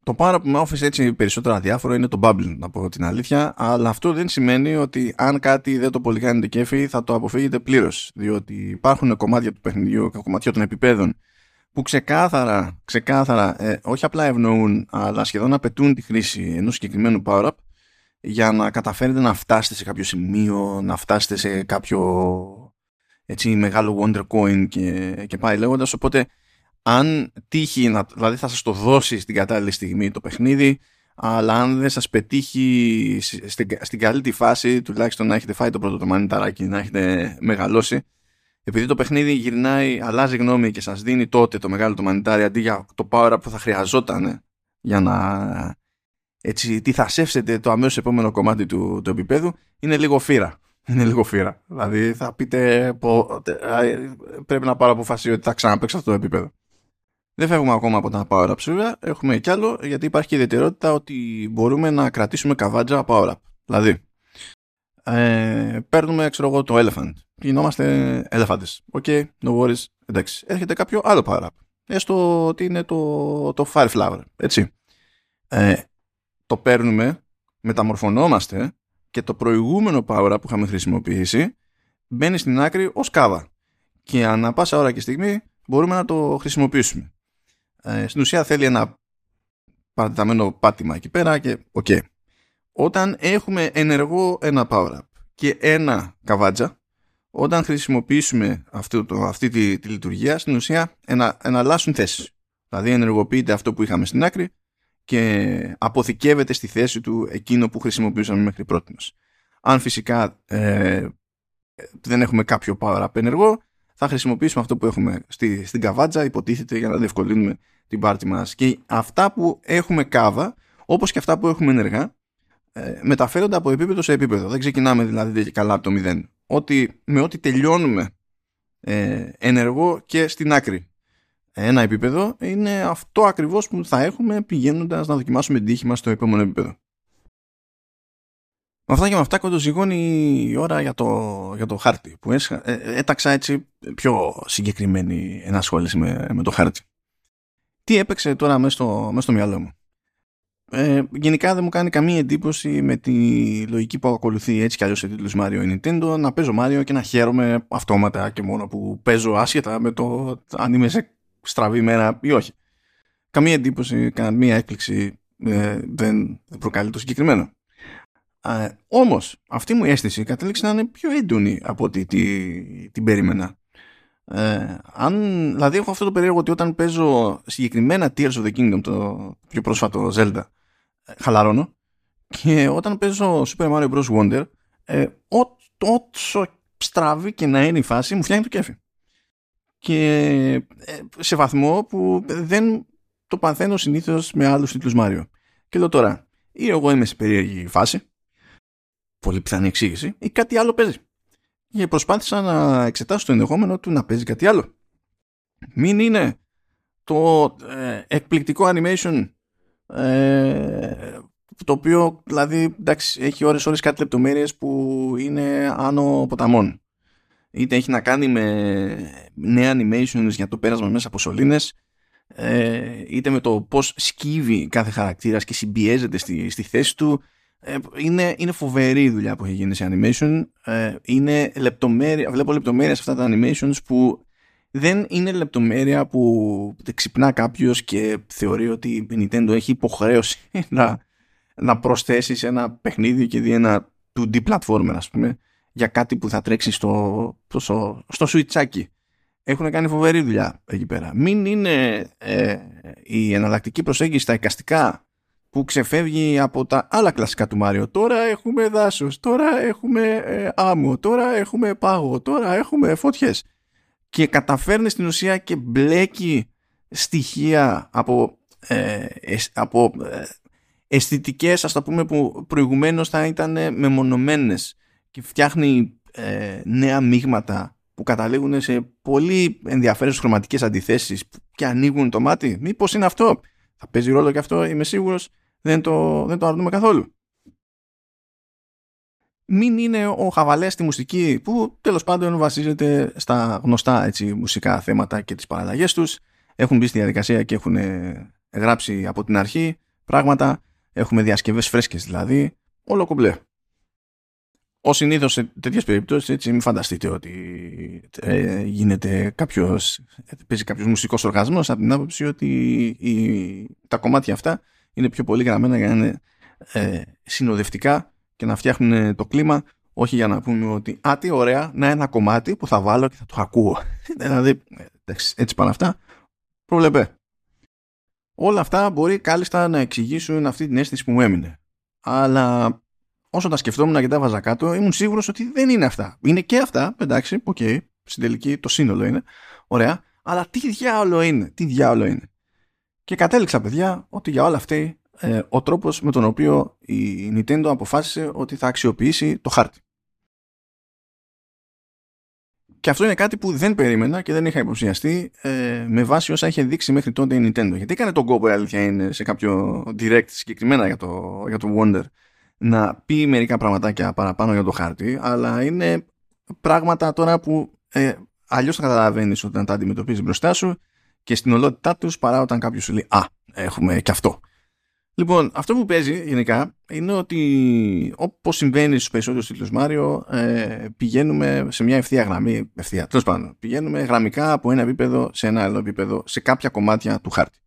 Το πάρα που με όφησε έτσι περισσότερο αδιάφορο είναι το bubble, να πω την αλήθεια, αλλά αυτό δεν σημαίνει ότι αν κάτι δεν το πολύ κάνετε κέφι θα το αποφύγετε πλήρως. Διότι υπάρχουν κομμάτια του παιχνιδιού και κομμάτια των επιπέδων που ξεκάθαρα, ξεκάθαρα ε, όχι απλά ευνοούν, αλλά σχεδόν απαιτούν τη χρήση ενός συγκεκριμένου power-up για να καταφέρετε να φτάσετε σε κάποιο σημείο, να φτάσετε σε κάποιο έτσι μεγάλο wonder coin και, και πάει λέγοντας. Οπότε αν τύχει, να, δηλαδή θα σας το δώσει στην κατάλληλη στιγμή το παιχνίδι, αλλά αν δεν σας πετύχει στην, στην καλή τη φάση, τουλάχιστον να έχετε φάει το πρώτο το μανιταράκι, να έχετε μεγαλώσει, επειδή το παιχνίδι γυρνάει, αλλάζει γνώμη και σας δίνει τότε το μεγάλο το μανιτάρι αντί για το power που θα χρειαζόταν για να έτσι, τι θα σέψετε το αμέσως επόμενο κομμάτι του, του επίπεδου είναι λίγο φύρα. Είναι λίγο φύρα. Δηλαδή θα πείτε πρέπει να πάρω αποφασίσει ότι θα ξαναπέξω αυτό το επίπεδο. Δεν φεύγουμε ακόμα από τα power up Έχουμε κι άλλο γιατί υπάρχει και η ιδιαιτερότητα ότι μπορούμε να κρατήσουμε καβάτζα power up. Δηλαδή ε, παίρνουμε ξέρω εγώ το elephant. Γινόμαστε elephants. OK, okay, no worries. Εντάξει. Έρχεται κάποιο άλλο power up. Έστω ότι είναι το, το fire flower. Έτσι. Ε, το παίρνουμε, μεταμορφωνόμαστε και το προηγούμενο power που είχαμε χρησιμοποιήσει μπαίνει στην άκρη ως κάβα και ανά πάσα ώρα και στιγμή μπορούμε να το χρησιμοποιήσουμε. Ε, στην ουσία θέλει ένα παρατεταμένο πάτημα εκεί πέρα και οκ. Όταν έχουμε ενεργό ένα power-up και ένα καβάτζα, όταν χρησιμοποιήσουμε αυτή, το, αυτή τη, τη, λειτουργία, στην ουσία ενα, εναλλάσσουν θέσεις. Δηλαδή ενεργοποιείται αυτό που είχαμε στην άκρη και αποθηκεύεται στη θέση του εκείνο που χρησιμοποιούσαμε μέχρι πρώτη. Αν φυσικά ε, δεν έχουμε κάποιο power up ενεργό, θα χρησιμοποιήσουμε αυτό που έχουμε στη, στην καβάτζα, υποτίθεται για να διευκολύνουμε την πάρτι μας. Και αυτά που έχουμε κάβα, όπως και αυτά που έχουμε ενεργά, ε, μεταφέρονται από επίπεδο σε επίπεδο. Δεν ξεκινάμε δηλαδή καλά από το μηδέν. Ότι, με ό,τι τελειώνουμε ε, ενεργό και στην άκρη ένα επίπεδο είναι αυτό ακριβώς που θα έχουμε πηγαίνοντας να δοκιμάσουμε την τύχη μας στο επόμενο επίπεδο. Με αυτά και με αυτά κοντοζυγώνει η ώρα για το, για το χάρτη που ε, έταξα έτσι πιο συγκεκριμένη ενασχόληση με, με το χάρτη. Τι έπαιξε τώρα μέσα στο, μέσα στο μυαλό μου. Ε, γενικά δεν μου κάνει καμία εντύπωση με τη λογική που ακολουθεί έτσι κι αλλιώς σε τίτλους Mario ή Nintendo να παίζω Mario και να χαίρομαι αυτόματα και μόνο που παίζω άσχετα με το αν είμαι σε στραβή μέρα ή όχι. Καμία εντύπωση, καμία έκπληξη ε, δεν προκαλεί το συγκεκριμένο. Ε, όμως αυτή μου η αίσθηση κατέληξε να είναι πιο έντονη από ό,τι την περίμενα. Ε, αν, δηλαδή έχω αυτό το περίεργο ότι όταν παίζω συγκεκριμένα Tears of the Kingdom το πιο πρόσφατο Zelda ε, χαλαρώνω και όταν παίζω Super Mario Bros. Wonder ε, όσο στραβή και να είναι η φάση μου φτιάχνει το κέφι και ε, σε βαθμό που δεν το παθαίνω συνήθως με άλλους τίτλους Mario και λέω τώρα ή εγώ είμαι σε περίεργη φάση πολύ πιθανή εξήγηση ή κάτι άλλο παίζει και προσπάθησα να εξετάσω το ενδεχόμενο του να παίζει κάτι άλλο. Μην είναι το ε, εκπληκτικό animation ε, το οποίο δηλαδή εντάξει, έχει ώρες ώρες κάτι λεπτομέρειες που είναι άνω ποταμών. Είτε έχει να κάνει με νέα animations για το πέρασμα μέσα από σωλήνες ε, είτε με το πώς σκύβει κάθε χαρακτήρας και συμπιέζεται στη, στη θέση του ε, είναι, είναι φοβερή η δουλειά που έχει γίνει σε animation. Ε, είναι λεπτομέρεια, βλέπω λεπτομέρειες σε αυτά τα animations που δεν είναι λεπτομέρεια που ξυπνά κάποιος και θεωρεί ότι η Nintendo έχει υποχρέωση να, να προσθέσει σε ένα παιχνίδι και δει ένα 2D platformer ας πούμε για κάτι που θα τρέξει στο, στο, στο σουιτσάκι. Έχουν κάνει φοβερή δουλειά εκεί πέρα. Μην είναι ε, η εναλλακτική προσέγγιση στα εικαστικά που ξεφεύγει από τα άλλα κλασικά του Μάριο. Τώρα έχουμε δάσος, τώρα έχουμε ε, άμμο, τώρα έχουμε πάγο, τώρα έχουμε φωτιές. Και καταφέρνει στην ουσία και μπλέκει στοιχεία από, ε, από ε, αισθητικές, ας το πούμε, που προηγουμένως θα ήταν μεμονωμένες και φτιάχνει ε, νέα μείγματα που καταλήγουν σε πολύ ενδιαφέρουσες χρωματικές αντιθέσεις και ανοίγουν το μάτι. Μήπως είναι αυτό; Θα παίζει ρόλο και αυτό, είμαι σίγουρος δεν το, δεν το αρνούμε καθόλου. Μην είναι ο χαβαλές στη μουσική που τέλος πάντων βασίζεται στα γνωστά έτσι, μουσικά θέματα και τις παραλλαγές τους. Έχουν μπει στη διαδικασία και έχουν γράψει από την αρχή πράγματα. Έχουμε διασκευές φρέσκες δηλαδή. Όλο κομπλέ. Ω συνήθως σε τέτοιες περιπτώσεις, έτσι, μην φανταστείτε ότι ε, γίνεται κάποιος, παίζει κάποιος μουσικός οργασμός από την άποψη ότι η, τα κομμάτια αυτά είναι πιο πολύ γραμμένα για να είναι ε, συνοδευτικά και να φτιάχνουν το κλίμα όχι για να πούμε ότι α, τι ωραία, να ένα κομμάτι που θα βάλω και θα το ακούω. δηλαδή, έτσι πάνε αυτά, προβλεπέ. Όλα αυτά μπορεί κάλλιστα να εξηγήσουν αυτή την αίσθηση που μου έμεινε. Αλλά όσο τα σκεφτόμουν και τα 'βαζα κάτω, ήμουν σίγουρος ότι δεν είναι αυτά. Είναι και αυτά, εντάξει, OK, okay, στην τελική το σύνολο είναι, ωραία, αλλά τι διάολο είναι, τι διάολο είναι. Και κατέληξα, παιδιά, ότι για όλα αυτά ε, ο τρόπος με τον οποίο η Nintendo αποφάσισε ότι θα αξιοποιήσει το χάρτη. Και αυτό είναι κάτι που δεν περίμενα και δεν είχα υποψιαστεί ε, με βάση όσα είχε δείξει μέχρι τότε η Nintendo. Γιατί έκανε τον κόπο, η αλήθεια είναι, σε κάποιο direct συγκεκριμένα για το, για το Wonder να πει μερικά πραγματάκια παραπάνω για το χάρτη, αλλά είναι πράγματα τώρα που ε, αλλιώς θα καταλαβαίνεις όταν τα αντιμετωπίζεις μπροστά σου και στην ολότητά τους παρά όταν κάποιος σου λέει Α, έχουμε και αυτό. Λοιπόν, αυτό που παίζει γενικά είναι ότι όπως συμβαίνει στους περισσότερους τίτλους Μάριο, ε, πηγαίνουμε σε μια ευθεία γραμμή. Ευθεία, τέλος πάντων. Πηγαίνουμε γραμμικά από ένα επίπεδο σε ένα άλλο επίπεδο σε κάποια κομμάτια του χάρτη.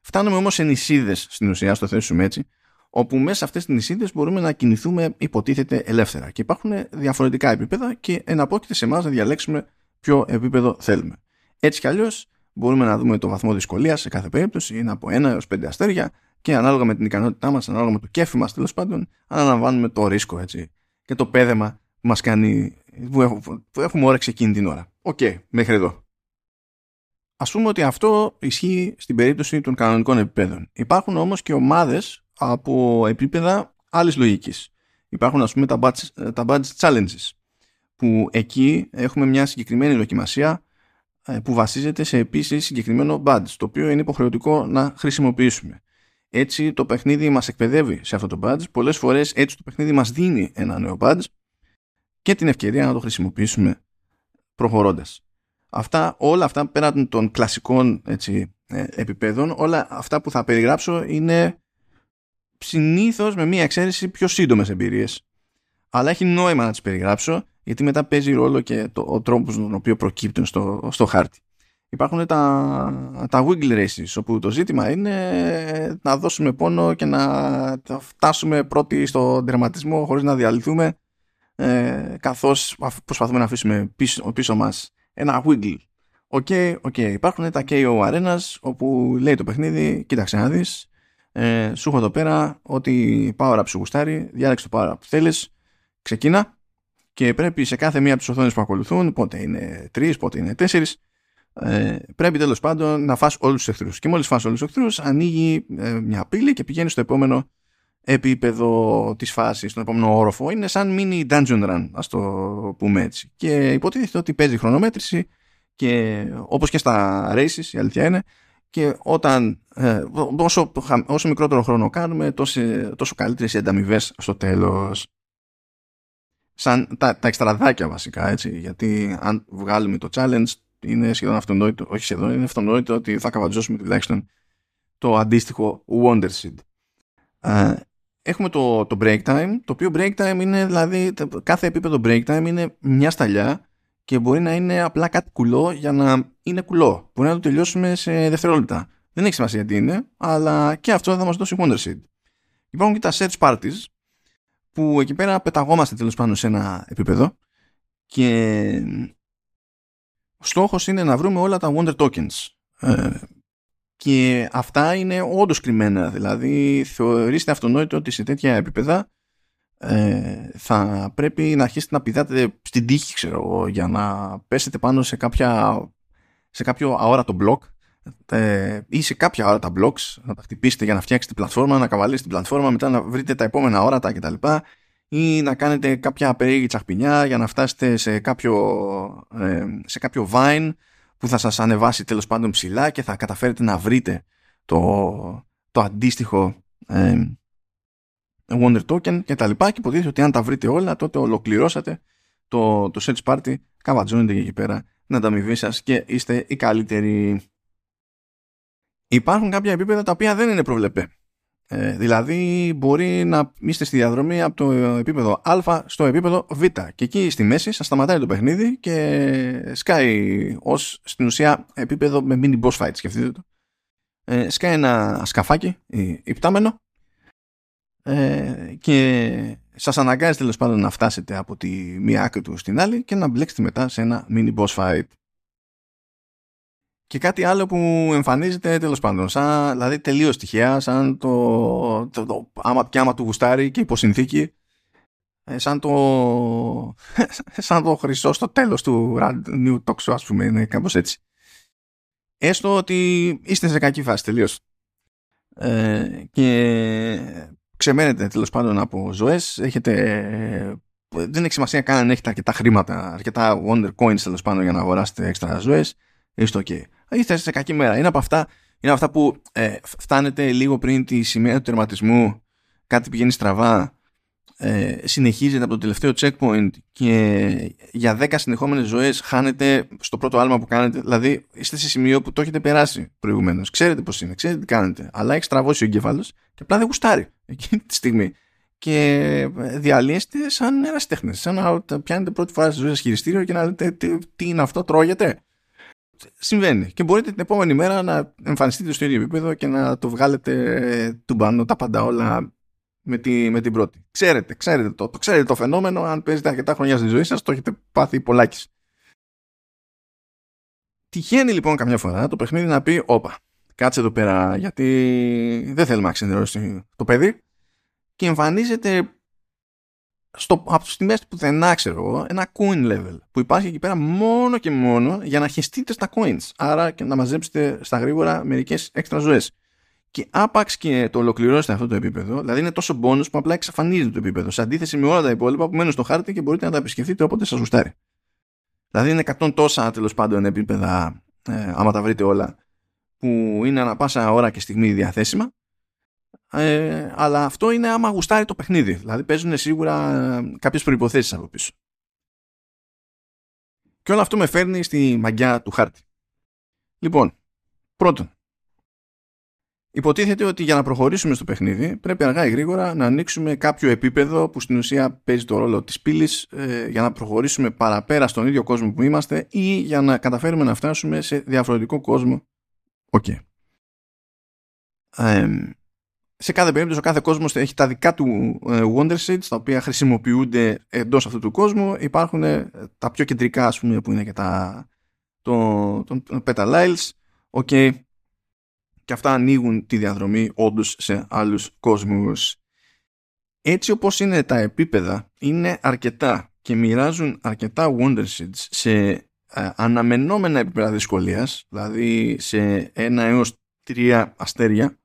Φτάνουμε όμως σε νησίδες στην ουσία, ας το θέσουμε έτσι, όπου μέσα σε αυτές τις νησίδες μπορούμε να κινηθούμε υποτίθεται ελεύθερα. Και υπάρχουν διαφορετικά επίπεδα και εναπόκειται σε εμάς να διαλέξουμε ποιο επίπεδο θέλουμε. Έτσι κι αλλιώς μπορούμε να δούμε το βαθμό δυσκολίας σε κάθε περίπτωση, είναι από 1 έως 5 αστέρια και ανάλογα με την ικανότητά μας, ανάλογα με το κέφι μας τέλος πάντων, αναλαμβάνουμε το ρίσκο έτσι, και το παίδεμα που μας κάνει, που έχουμε όρεξη εκείνη την ώρα. OK, okay, μέχρι εδώ. Α πούμε ότι αυτό ισχύει στην περίπτωση των κανονικών επιπέδων. Υπάρχουν όμως και ομάδες από επίπεδα άλλης λογικής. Υπάρχουν ας πούμε τα badge, τα badge challenges που εκεί έχουμε μια συγκεκριμένη δοκιμασία ε, που βασίζεται σε επίσης συγκεκριμένο badge, το οποίο είναι υποχρεωτικό να χρησιμοποιήσουμε. Έτσι το παιχνίδι μας εκπαιδεύει σε αυτό το badge, πολλές φορές έτσι το παιχνίδι μας δίνει ένα νέο badge και την ευκαιρία να το χρησιμοποιήσουμε προχωρώντας. Αυτά, όλα αυτά πέραν των κλασικών έτσι, ε, επιπέδων, όλα αυτά που θα περιγράψω είναι συνήθως με μία εξαίρεση πιο σύντομες εμπειρίες. Αλλά έχει νόημα να τις περιγράψω γιατί μετά παίζει ρόλο και το, ο τρόπος τον οποίο προκύπτουν στο, στο χάρτη. Υπάρχουν τα, τα wiggle races όπου το ζήτημα είναι να δώσουμε πόνο και να φτάσουμε πρώτοι στον τερματισμό χωρίς να διαλυθούμε ε, καθώς προσπαθούμε να αφήσουμε πίσω, πίσω μας ένα Wiggler. OK, okay, okay. υπάρχουν τα KO Arenas όπου λέει το παιχνίδι κοίταξε να δεις ε, σου έχω εδώ πέρα ό,τι power up σου γουστάρει διάλεξε το power up που θέλεις ξεκίνα και πρέπει σε κάθε μία από τις οθόνες που ακολουθούν, πότε είναι τρεις, πότε είναι τέσσερις, ε, πρέπει τέλος πάντων να φας όλους τους εχθρούς. Και μόλις φας όλους τους εχθρούς ανοίγει ε, μια πύλη και πηγαίνει στο επόμενο επίπεδο της φάσης, στον επόμενο όροφο. Είναι σαν mini dungeon run, ας το πούμε έτσι. Και υποτίθεται ότι παίζει χρονομέτρηση και όπως και στα races, η αλήθεια είναι, και όταν ε, όσο, όσο μικρότερο χρόνο κάνουμε τόσο, τόσο καλύτερες οι ανταμοιβές στο τέλος. Σαν τα, τα εξτραδάκια βασικά έτσι. Γιατί αν βγάλουμε το challenge είναι σχεδόν αυτονόητο όχι σχεδόν είναι αυτονόητο ότι θα καβατζώσουμε τουλάχιστον το αντίστοιχο Wonder Seed. Ε, έχουμε το, το break time το οποίο break time είναι δηλαδή κάθε επίπεδο break time είναι μια σταλιά και μπορεί να είναι απλά κάτι κουλό για να είναι κουλό. Μπορεί να το τελειώσουμε σε δευτερόλεπτα. Δεν έχει σημασία τι είναι αλλά και αυτό θα μας δώσει Wonder Seed. Υπάρχουν και τα search parties που εκεί πέρα πεταγόμαστε τέλος πάντων σε ένα επίπεδο και ο στόχος είναι να βρούμε όλα τα Wonder Tokens. Ε, και αυτά είναι όντως κρυμμένα δηλαδή θεωρήστε αυτονόητο ότι σε τέτοια επίπεδα ε, θα πρέπει να αρχίσετε να πηδάτε στην τύχη ξέρω για να πέσετε πάνω σε, κάποια, σε κάποιο αόρατο μπλοκ ε, ή σε κάποια ώρα τα blocks να τα χτυπήσετε για να φτιάξετε πλατφόρμα, να καβαλήσετε την πλατφόρμα, μετά να βρείτε τα επόμενα όρατα κτλ. Ή να κάνετε κάποια περίεργη τσαχπινιά για να φτάσετε σε κάποιο, ε, σε κάποιο vine που θα σας ανεβάσει τέλος πάντων ψηλά και θα καταφέρετε να βρείτε το, το αντίστοιχο ε, Wonder Token και τα λοιπά και υποτίθεται ότι αν τα βρείτε όλα τότε ολοκληρώσατε το, το search party. Καβατζώνετε εκεί πέρα να τα αμοιβή σας και είστε οι καλύτεροι. Υπάρχουν κάποια επίπεδα τα οποία δεν είναι προβλεπέ. Ε, δηλαδή μπορεί να είστε στη διαδρομή από το επίπεδο α στο επίπεδο β και εκεί στη μέση σας σταματάει το παιχνίδι και σκάει ως στην ουσία επίπεδο με mini boss fight σκεφτείτε το. Ε, σκάει ένα σκαφάκι υπτάμενο ε, και σας αναγκάζει τέλος πάντων να φτάσετε από τη μία άκρη του στην άλλη και να μπλέξετε μετά σε ένα mini boss fight και κάτι άλλο που εμφανίζεται τέλος πάντων, σαν, δηλαδή τελείως τυχαία, σαν το, το, το, άμα και άμα του γουστάρει και υποσυνθήκη, ε, σαν το, σαν το χρυσό στο τέλος του New Talk ας πούμε, είναι κάπως έτσι. Έστω ότι είστε σε κακή φάση τελείως. Ε, και ξεμένετε τέλος πάντων από ζωές, έχετε δεν έχει σημασία καν αν έχετε αρκετά χρήματα, αρκετά Wonder Coins τέλος πάντων για να αγοράσετε έξτρα ζωές, είστε ok είστε σε κακή μέρα. Είναι από αυτά, είναι αυτά που ε, φτάνετε λίγο πριν τη σημαία του τερματισμού, κάτι πηγαίνει στραβά, ε, συνεχίζετε από το τελευταίο checkpoint και για 10 συνεχόμενες ζωές χάνετε στο πρώτο άλμα που κάνετε. Δηλαδή είστε σε σημείο που το έχετε περάσει προηγουμένως. Ξέρετε πώς είναι, ξέρετε τι κάνετε. Αλλά έχεις στραβώσει ο εγκέφαλος και απλά δεν γουστάρει εκείνη τη στιγμή. Και ε, διαλύεστε σαν ερασιτέχνες. Σαν να πιάνετε πρώτη φορά στη ζωή σας χειριστήριο και να λέτε τι, τι είναι αυτό, τρώγεται συμβαίνει. Και μπορείτε την επόμενη μέρα να εμφανιστείτε στο ίδιο επίπεδο και να το βγάλετε του μπάνου τα πάντα όλα με, τη, με την πρώτη. Ξέρετε, ξέρετε το, το, ξέρετε το φαινόμενο. Αν παίζετε αρκετά χρόνια στη ζωή σας, το έχετε πάθει πολλάκις. Τυχαίνει λοιπόν καμιά φορά το παιχνίδι να πει όπα, κάτσε εδώ πέρα γιατί δεν θέλουμε να ξενερώσει το παιδί και εμφανίζεται στο, από τις τιμές του πουθενά ξέρω εγώ ένα coin level που υπάρχει εκεί πέρα μόνο και μόνο για να χεστείτε στα coins άρα και να μαζέψετε στα γρήγορα μερικές έξτρα ζωές. Και άπαξ και το ολοκληρώσετε αυτό το επίπεδο δηλαδή είναι τόσο bonus που απλά εξαφανίζεται το επίπεδο σε αντίθεση με όλα τα υπόλοιπα που μένουν στο χάρτη και μπορείτε να τα επισκεφτείτε όποτε σας γουστάρει. Δηλαδή είναι 100 τόσα τέλος πάντων επίπεδα ε, άμα τα βρείτε όλα που είναι ανα πάσα ώρα και στιγμή διαθέσιμα ε, αλλά αυτό είναι άμα γουστάρει το παιχνίδι. Δηλαδή παίζουν σίγουρα ε, κάποιες προϋποθέσεις από πίσω. Και όλο αυτό με φέρνει στη μαγιά του χάρτη. Λοιπόν, πρώτον, υποτίθεται ότι για να προχωρήσουμε στο παιχνίδι πρέπει αργά ή γρήγορα να ανοίξουμε κάποιο επίπεδο που στην ουσία παίζει το ρόλο της πύλης ε, για να προχωρήσουμε παραπέρα στον ίδιο κόσμο που είμαστε ή για να καταφέρουμε να φτάσουμε σε διαφορετικό κόσμο. OK. Okay σε κάθε περίπτωση ο κάθε κόσμος έχει τα δικά του ε, Wonder Seeds τα οποία χρησιμοποιούνται εντός αυτού του κόσμου υπάρχουν ε, τα πιο κεντρικά ας πούμε που είναι και τα το, το, το Petaliles okay. και αυτά ανοίγουν τη διαδρομή όντως σε άλλους κόσμους έτσι όπως είναι τα επίπεδα είναι αρκετά και μοιράζουν αρκετά Wonder Seeds σε ε, αναμενόμενα επίπεδα δυσκολίας δηλαδή σε ένα έως τρία αστέρια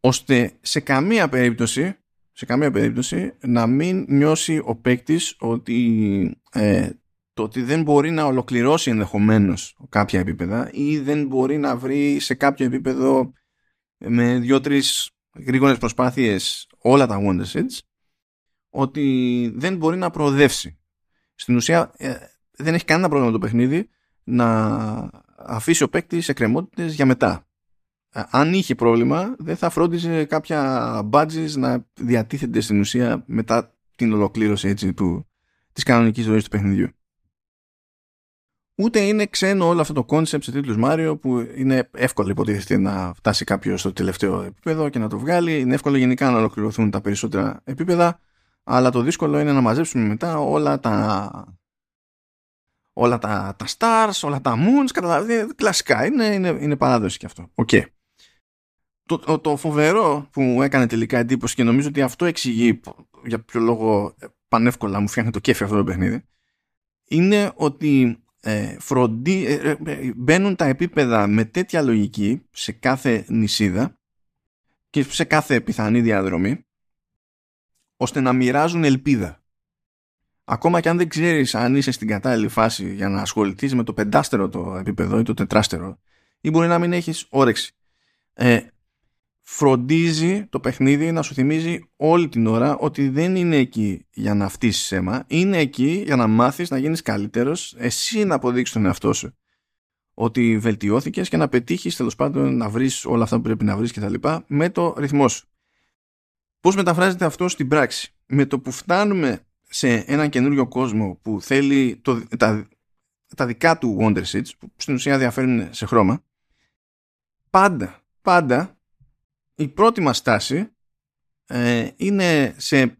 ώστε σε καμία περίπτωση σε καμία περίπτωση να μην νιώσει ο παίκτης ότι ε, το ότι δεν μπορεί να ολοκληρώσει ενδεχομένως κάποια επίπεδα ή δεν μπορεί να βρει σε κάποιο επίπεδο με δύο-τρεις γρήγορες προσπάθειες όλα τα Wonder Seeds ότι δεν μπορεί να προοδεύσει. Στην ουσία ε, δεν έχει κανένα πρόβλημα το παιχνίδι να αφήσει ο παίκτης εκκρεμότητες για μετά αν είχε πρόβλημα δεν θα φρόντιζε κάποια badges να διατίθενται στην ουσία μετά την ολοκλήρωση έτσι, του, της κανονικής ζωής του παιχνιδιού. Ούτε είναι ξένο όλο αυτό το concept σε τίτλους Mario που είναι εύκολο υποτίθεται να φτάσει κάποιος στο τελευταίο επίπεδο και να το βγάλει. Είναι εύκολο γενικά να ολοκληρωθούν τα περισσότερα επίπεδα αλλά το δύσκολο είναι να μαζέψουμε μετά όλα τα όλα τα, τα stars, όλα τα moons, καταλαβαίνετε, κλασικά, είναι, είναι, είναι παράδοση και αυτό. Okay το, το, φοβερό που μου έκανε τελικά εντύπωση και νομίζω ότι αυτό εξηγεί για ποιο λόγο ε, πανεύκολα μου φτιάχνει το κέφι αυτό το παιχνίδι είναι ότι ε, φροντί, ε, ε, μπαίνουν τα επίπεδα με τέτοια λογική σε κάθε νησίδα και σε κάθε πιθανή διαδρομή ώστε να μοιράζουν ελπίδα. Ακόμα και αν δεν ξέρεις αν είσαι στην κατάλληλη φάση για να ασχοληθείς με το πεντάστερο το επίπεδο ή το τετράστερο ή μπορεί να μην έχεις όρεξη. Ε, φροντίζει το παιχνίδι να σου θυμίζει όλη την ώρα ότι δεν είναι εκεί για να φτύσεις αίμα, είναι εκεί για να μάθεις να γίνεις καλύτερος, εσύ να αποδείξεις τον εαυτό σου ότι βελτιώθηκες και να πετύχεις τέλος πάντων να βρεις όλα αυτά που πρέπει να βρεις και τα λοιπά με το ρυθμό σου. Πώς μεταφράζεται αυτό στην πράξη; Με το που φτάνουμε σε έναν καινούριο κόσμο που θέλει το, τα, τα δικά του Wonder Seeds που στην ουσία διαφέρουν σε χρώμα πάντα, πάντα η πρώτη μας στάση ε, είναι σε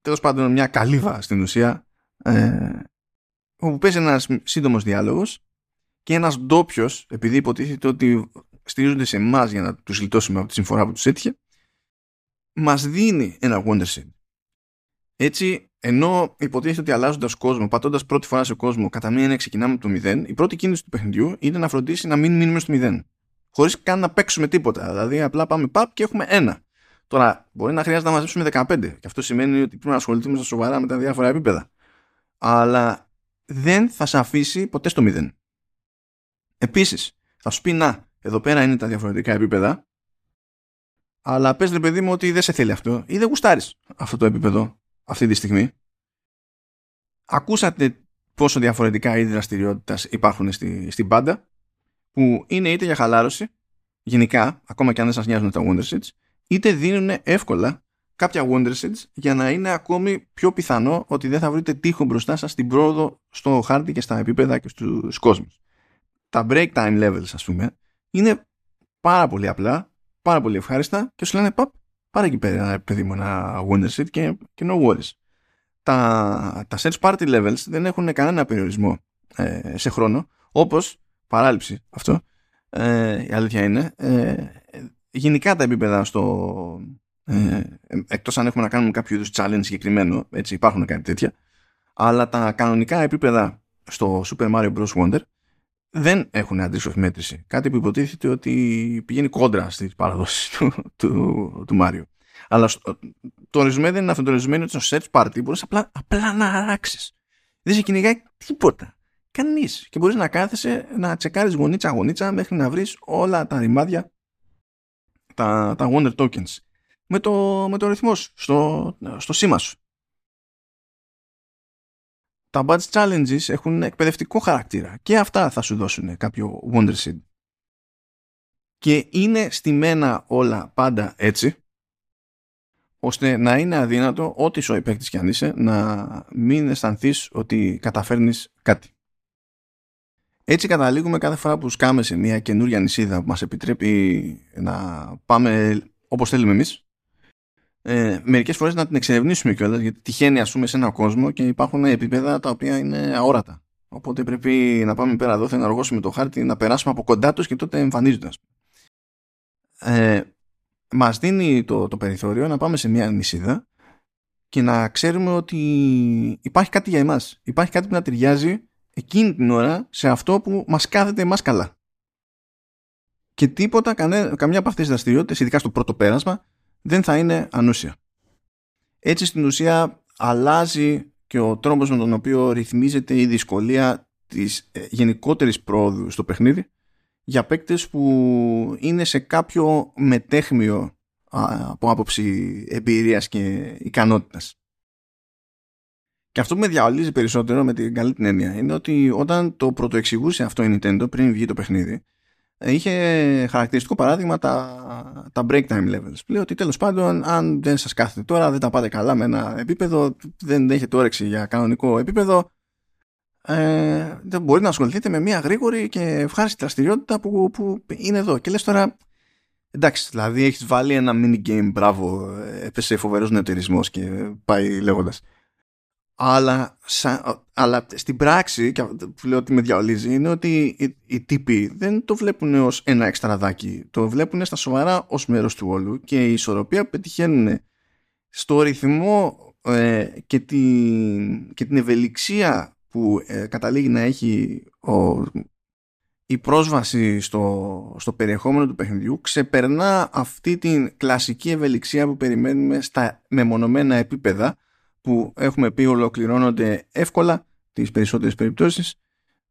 τέλος πάντων μια καλύβα στην ουσία ε, όπου παίζει ένας σύντομος διάλογος και ένας ντόπιος, επειδή υποτίθεται ότι στηρίζονται σε εμάς για να τους γλιτώσουμε από τη συμφορά που τους έτυχε μας δίνει ένα Wonder Seed. Έτσι, ενώ υποτίθεται ότι αλλάζοντας κόσμο, πατώντας πρώτη φορά σε κόσμο, κατά μία έννοια ξεκινάμε από το 0, η πρώτη κίνηση του παιχνιδιού είναι να φροντίσει να μην μείνουμε στο 0 χωρίς καν να παίξουμε τίποτα. Δηλαδή, απλά πάμε παπ και έχουμε ένα. Τώρα, μπορεί να χρειάζεται να μαζέψουμε 15. Και αυτό σημαίνει ότι πρέπει να ασχοληθούμε στα σοβαρά με τα διάφορα επίπεδα. Αλλά δεν θα σε αφήσει ποτέ στο 0. Επίσης, θα σου πει να, εδώ πέρα είναι τα διαφορετικά επίπεδα. Αλλά πες ρε παιδί μου ότι δεν σε θέλει αυτό ή δεν γουστάρεις αυτό το επίπεδο αυτή τη στιγμή. Ακούσατε πόσο διαφορετικά είδη δραστηριότητας υπάρχουν στη, στην πάντα που είναι είτε για χαλάρωση, γενικά, ακόμα και αν δεν σας νοιάζουν τα Wonder Seeds, είτε δίνουν εύκολα κάποια Wonder Seeds για να είναι ακόμη πιο πιθανό ότι δεν θα βρείτε τείχο μπροστά σας στην πρόοδο στο χάρτη και στα επίπεδα και στους κόσμους. Τα break time levels, ας πούμε, είναι πάρα πολύ απλά, πάρα πολύ ευχάριστα και σου λένε παπ, πάρε εκεί πέρα παιδί μου ένα Wonder Seed και, και no worries. Τα, τα search party levels δεν έχουν κανένα περιορισμό ε, σε χρόνο Όπως, παράληψη αυτό, ε, η αλήθεια είναι, ε, γενικά τα επίπεδα στο... Ε, εκτός αν έχουμε να κάνουμε κάποιο είδους challenge συγκεκριμένο, έτσι υπάρχουν κάτι τέτοια, αλλά τα κανονικά επίπεδα στο Super Mario Bros. Wonder δεν έχουν αντίστοιχη μέτρηση. Κάτι που υποτίθεται ότι πηγαίνει κόντρα στι παραδόσει του, του, του Μάριο. Αλλά το ρεζουμέ δεν είναι αυτό. Το ρεζουμέ είναι ότι στο search party μπορείς απλά, απλά να αράξεις. Δεν σε κυνηγάει τίποτα. Κανείς. Και μπορείς να κάθεσαι να τσεκάρεις γονίτσα-γονίτσα μέχρι να βρεις όλα τα ρημάδια, τα, τα Wonder Tokens. Με το, με το ρυθμό στο, στο σήμα σου τα badge challenges έχουν εκπαιδευτικό χαρακτήρα και αυτά θα σου δώσουν κάποιο Wonder Seed. Και είναι στημένα όλα πάντα έτσι ώστε να είναι αδύνατο ό,τι σου παίκτης κι αν είσαι να μην αισθανθείς ότι καταφέρνεις κάτι. Έτσι καταλήγουμε κάθε φορά που σκάμε σε μια καινούρια νησίδα που μας επιτρέπει να πάμε όπως θέλουμε εμείς ε, μερικές φορές να την εξερευνήσουμε κιόλας γιατί τυχαίνει ας πούμε σε ένα κόσμο και υπάρχουν επίπεδα τα οποία είναι αόρατα. Οπότε πρέπει να πάμε πέρα εδώ να αργώσουμε το χάρτη να περάσουμε από κοντά τους και τότε εμφανίζονται ε, μας δίνει το, το περιθώριο να πάμε σε μια νησίδα και να ξέρουμε ότι υπάρχει κάτι για εμάς. Υπάρχει κάτι που να ταιριάζει εκείνη την ώρα σε αυτό που μας κάθεται εμάς καλά. Και τίποτα, καμιά από αυτές τις δραστηριότητες ειδικά στο πρώτο πέρασμα δεν θα είναι ανούσια. Έτσι στην ουσία αλλάζει και ο τρόπος με τον οποίο ρυθμίζεται η δυσκολία της ε, γενικότερης πρόοδου στο παιχνίδι για παίκτες που είναι σε κάποιο μετέχμιο από άποψη εμπειρίας και ικανότητας. Και αυτό που με διαολίζει περισσότερο με την καλή την έννοια είναι ότι όταν το πρωτοεξηγούσε αυτό η Nintendo πριν βγει το παιχνίδι είχε χαρακτηριστικό παράδειγμα τα, τα break time levels. Λέει ότι τέλος πάντων αν δεν σας κάθεται τώρα, δεν τα πάτε καλά με ένα επίπεδο, δεν έχετε όρεξη για κανονικό επίπεδο, ε, δεν μπορεί να ασχοληθείτε με μια γρήγορη και ευχάριστη δραστηριότητα που, που είναι εδώ. Και λες τώρα, εντάξει, δηλαδή έχεις βάλει ένα mini game, μπράβο, έπεσε φοβερός νεωτερισμός και πάει λέγοντας αλλά, αλλά στην πράξη, και που λέω ότι με διαολίζει, είναι ότι οι, οι τύποι δεν το βλέπουν ως ένα εξτραδάκι. Το βλέπουν στα σοβαρά ως μέρος του όλου και η ισορροπία που πετυχαίνουν στο ρυθμό ε, και, την, και την ευελιξία που ε, καταλήγει να έχει ο, η πρόσβαση στο, στο περιεχόμενο του παιχνιδιού ξεπερνά αυτή την κλασική ευελιξία που περιμένουμε στα μεμονωμένα επίπεδα που έχουμε πει ολοκληρώνονται εύκολα τις περισσότερες περιπτώσεις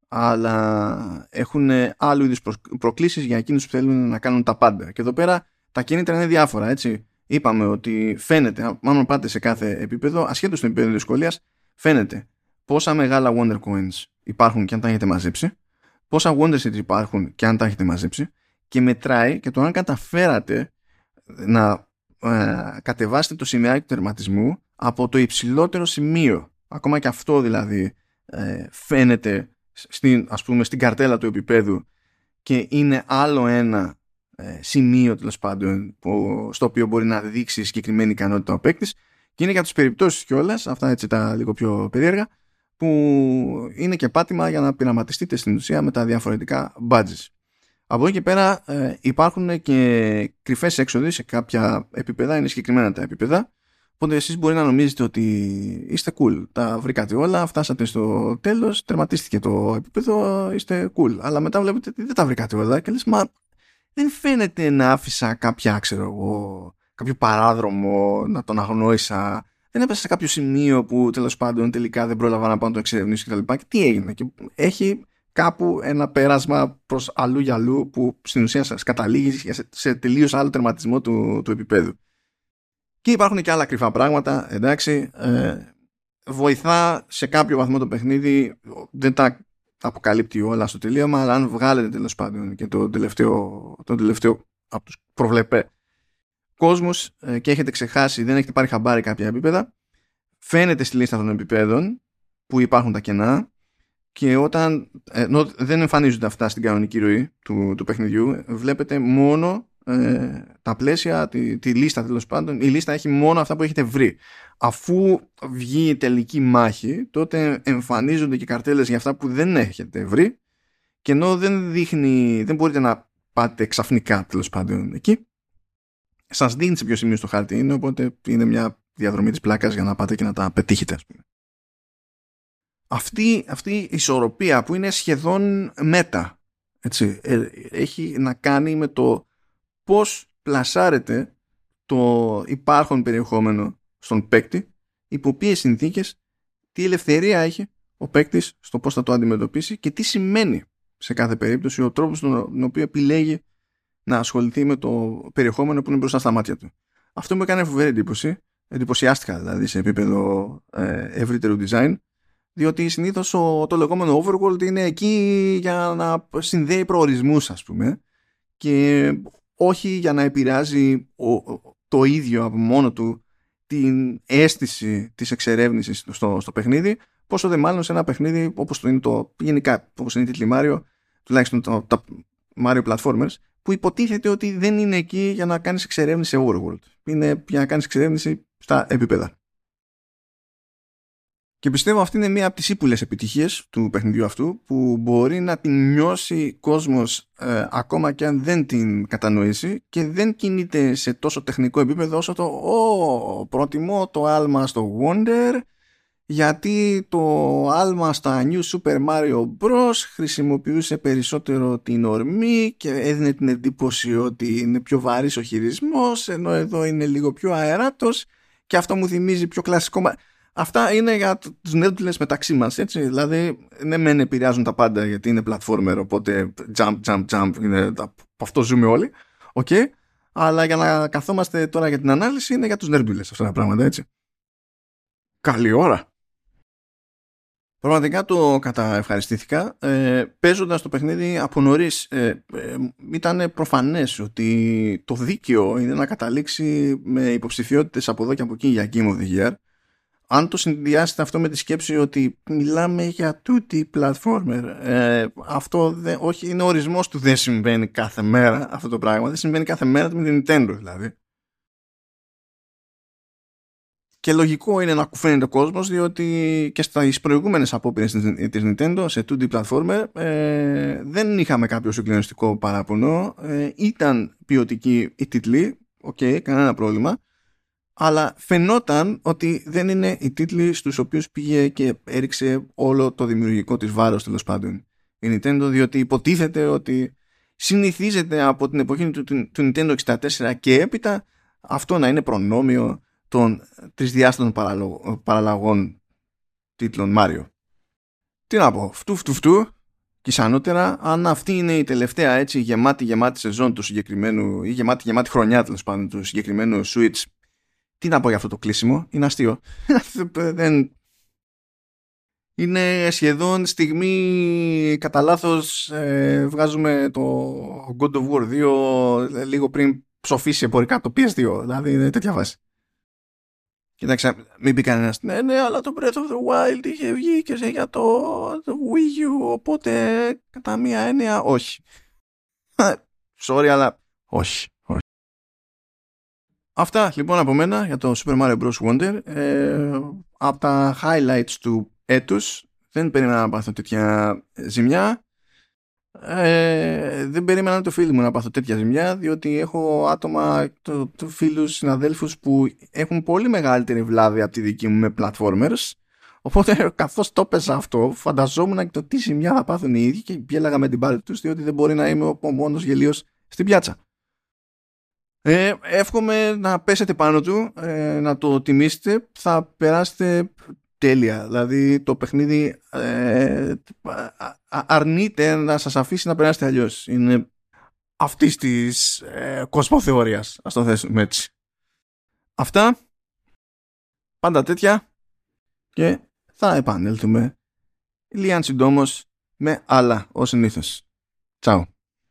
αλλά έχουν άλλου είδους προκλήσεις για εκείνους που θέλουν να κάνουν τα πάντα. Και εδώ πέρα τα κίνητρα είναι διάφορα, έτσι. Είπαμε ότι φαίνεται, αν πάτε σε κάθε επίπεδο, ασχέτως του επίπεδο δυσκολίας, φαίνεται πόσα μεγάλα Wonder Coins υπάρχουν και αν τα έχετε μαζέψει, πόσα Wonder Seeds υπάρχουν και αν τα έχετε μαζέψει και μετράει και το αν καταφέρατε να ε, κατεβάσετε το σημείο του τερματισμού από το υψηλότερο σημείο. Ακόμα και αυτό δηλαδή ε, φαίνεται στην, ας πούμε, στην καρτέλα του επίπεδου και είναι άλλο ένα ε, σημείο τέλος πάντων που, στο οποίο μπορεί να δείξει συγκεκριμένη ικανότητα ο παίκτης. Και είναι για τις περιπτώσεις κιόλας, αυτά έτσι τα λίγο πιο περίεργα, που είναι και πάτημα για να πειραματιστείτε στην ουσία με τα διαφορετικά badges. Από εκεί και πέρα ε, υπάρχουν και κρυφές έξοδοι σε κάποια επίπεδα, είναι συγκεκριμένα τα επίπεδα, Οπότε εσείς μπορεί να νομίζετε ότι είστε cool. Τα βρήκατε όλα, φτάσατε στο τέλος, τερματίστηκε το επίπεδο, είστε cool. Αλλά μετά βλέπετε ότι δεν τα βρήκατε όλα και λες, μα δεν φαίνεται να άφησα κάποια, ξέρω εγώ, κάποιο παράδρομο να τον αγνόησα. Δεν έπεσα σε κάποιο σημείο που τέλος πάντων τελικά δεν πρόλαβα να πάω να το εξερευνήσω κτλ. Και, τι έγινε. Και έχει κάπου ένα πέρασμα προς αλλού για αλλού που στην ουσία σας καταλήγει σε, σε τελείως άλλο τερματισμό του, του επίπεδου. Και υπάρχουν και άλλα κρυφά πράγματα, εντάξει. Ε, βοηθά σε κάποιο βαθμό το παιχνίδι, δεν τα αποκαλύπτει όλα στο τελείωμα, αλλά αν βγάλετε τέλος πάντων και το τελευταίο, το τελευταίο από τους προβλεπέ κόσμος ε, και έχετε ξεχάσει, δεν έχετε πάρει χαμπάρι κάποια επίπεδα, φαίνεται στη λίστα των επιπέδων που υπάρχουν τα κενά και όταν ε, δεν εμφανίζονται αυτά στην κανονική ροή του, του παιχνιδιού, βλέπετε μόνο ε, τα πλαίσια, τη, τη λίστα τέλος πάντων, η λίστα έχει μόνο αυτά που έχετε βρει. Αφού βγει η τελική μάχη, τότε εμφανίζονται και καρτέλες για αυτά που δεν έχετε βρει και ενώ δεν δείχνει, δεν μπορείτε να πάτε ξαφνικά τέλος πάντων εκεί, σας δίνει σε ποιο σημείο στο χάρτη είναι, οπότε είναι μια διαδρομή της πλάκας για να πάτε και να τα πετύχετε, ας πούμε. Αυτή, αυτή η ισορροπία που είναι σχεδόν μέτα, έτσι, ε, έχει να κάνει με το πώς πλασάρεται το υπάρχον περιεχόμενο στον παίκτη, υπό ποιες συνθήκες, τι ελευθερία έχει ο παίκτης στο πώς θα το αντιμετωπίσει και τι σημαίνει σε κάθε περίπτωση ο τρόπος τον οποίο επιλέγει να ασχοληθεί με το περιεχόμενο που είναι μπροστά στα μάτια του. Αυτό μου έκανε φοβερή εντύπωση, εντυπωσιάστηκα δηλαδή σε επίπεδο ε, ευρύτερου design, διότι συνήθως το λεγόμενο overworld είναι εκεί για να συνδέει προορισμούς ας πούμε και όχι για να επηρεάζει το ίδιο από μόνο του την αίσθηση της εξερεύνησης στο, στο παιχνίδι πόσο δε μάλλον σε ένα παιχνίδι όπως το είναι το γενικά όπως είναι η τίτλη Mario τουλάχιστον το, τα Mario Platformers που υποτίθεται ότι δεν είναι εκεί για να κάνεις εξερεύνηση σε overworld. Είναι για να κάνεις εξερεύνηση στα επίπεδα και πιστεύω αυτή είναι μία από τις ύπουλες επιτυχίες του παιχνιδιού αυτού που μπορεί να την νιώσει κόσμος ε, ακόμα και αν δεν την κατανοήσει και δεν κινείται σε τόσο τεχνικό επίπεδο όσο το «Ω, προτιμώ το άλμα στο Wonder γιατί το άλμα στα New Super Mario Bros. χρησιμοποιούσε περισσότερο την ορμή και έδινε την εντύπωση ότι είναι πιο βαρύς ο χειρισμός ενώ εδώ είναι λίγο πιο αεράτος και αυτό μου θυμίζει πιο κλασικό Αυτά είναι για τους νέρντουλες μεταξύ μας, έτσι. Δηλαδή, ναι μεν επηρεάζουν τα πάντα γιατί είναι platformer, οπότε jump, jump, jump, είναι, από αυτό ζούμε όλοι. OK. Okay. Αλλά για να καθόμαστε τώρα για την ανάλυση είναι για τους νέρντουλες αυτά τα πράγματα, έτσι. Καλή ώρα. Πραγματικά το καταευχαριστήθηκα. Ε, Παίζοντας το παιχνίδι από νωρίς, ε, ε, ήταν προφανές ότι το δίκαιο είναι να καταλήξει με υποψηφιότητες από εδώ και από εκεί για Game of the Year αν το συνδυάσετε αυτό με τη σκέψη ότι μιλάμε για τούτη platformer, ε, αυτό δεν, όχι είναι ο ορισμός του δεν συμβαίνει κάθε μέρα αυτό το πράγμα, δεν συμβαίνει κάθε μέρα με την Nintendo δηλαδή. Και λογικό είναι να κουφαίνεται ο κόσμος διότι και στις προηγούμενες απόπειρες της Nintendo σε 2D platformer ε, δεν είχαμε κάποιο συγκλονιστικό παράπονο, ε, ήταν ποιοτικοί οι τίτλοι, OK, okay, κανένα πρόβλημα αλλά φαινόταν ότι δεν είναι οι τίτλοι στους οποίους πήγε και έριξε όλο το δημιουργικό της βάρος τέλος πάντων η Nintendo διότι υποτίθεται ότι συνηθίζεται από την εποχή του, του, Nintendo 64 και έπειτα αυτό να είναι προνόμιο των τρισδιάστατων παραλλαγών τίτλων Mario. Τι να πω, φτού φτού φτού και σανότερα αν αυτή είναι η τελευταία έτσι γεμάτη γεμάτη σεζόν του συγκεκριμένου ή γεμάτη γεμάτη χρονιά τέλος πάντων του συγκεκριμένου Switch τι να πω για αυτό το κλείσιμο, είναι αστείο. Δεν... Είναι σχεδόν στιγμή κατά λάθος ε, βγάζουμε το God of War 2 ε, λίγο πριν ψοφήσει εμπορικά το PS2. Δηλαδή είναι τέτοια βάση. Κοιτάξτε, μην πει κανένας. Ναι, ναι, αλλά το Breath of the Wild είχε βγει και σε για το, το Wii U. Οπότε κατά μία έννοια όχι. Sorry, αλλά όχι. Αυτά λοιπόν από μένα για το Super Mario Bros. Wonder. Ε, από τα highlights του έτους δεν περίμενα να πάθω τέτοια ζημιά. Ε, δεν περίμενα το φίλο μου να πάθω τέτοια ζημιά διότι έχω άτομα, το, το φίλους, συναδέλφους που έχουν πολύ μεγαλύτερη βλάβη από τη δική μου με platformers οπότε καθώς το έπαιζα αυτό φανταζόμουν και το τι ζημιά θα πάθουν οι ίδιοι και γέλαγα με την πάρη τους διότι δεν μπορεί να είμαι ο μόνος γελίος στην πιάτσα. Ε, εύχομαι να πέσετε πάνω του, ε, να το τιμήσετε, θα περάσετε τέλεια. Δηλαδή το παιχνίδι ε, αρνείται να σας αφήσει να περάσετε αλλιώς. Είναι αυτής της ε, κοσμοθεωρίας, ας το θέσουμε έτσι. Αυτά, πάντα τέτοια και θα επανέλθουμε λίγαν συντόμως με άλλα ως συνήθως. Τσάου.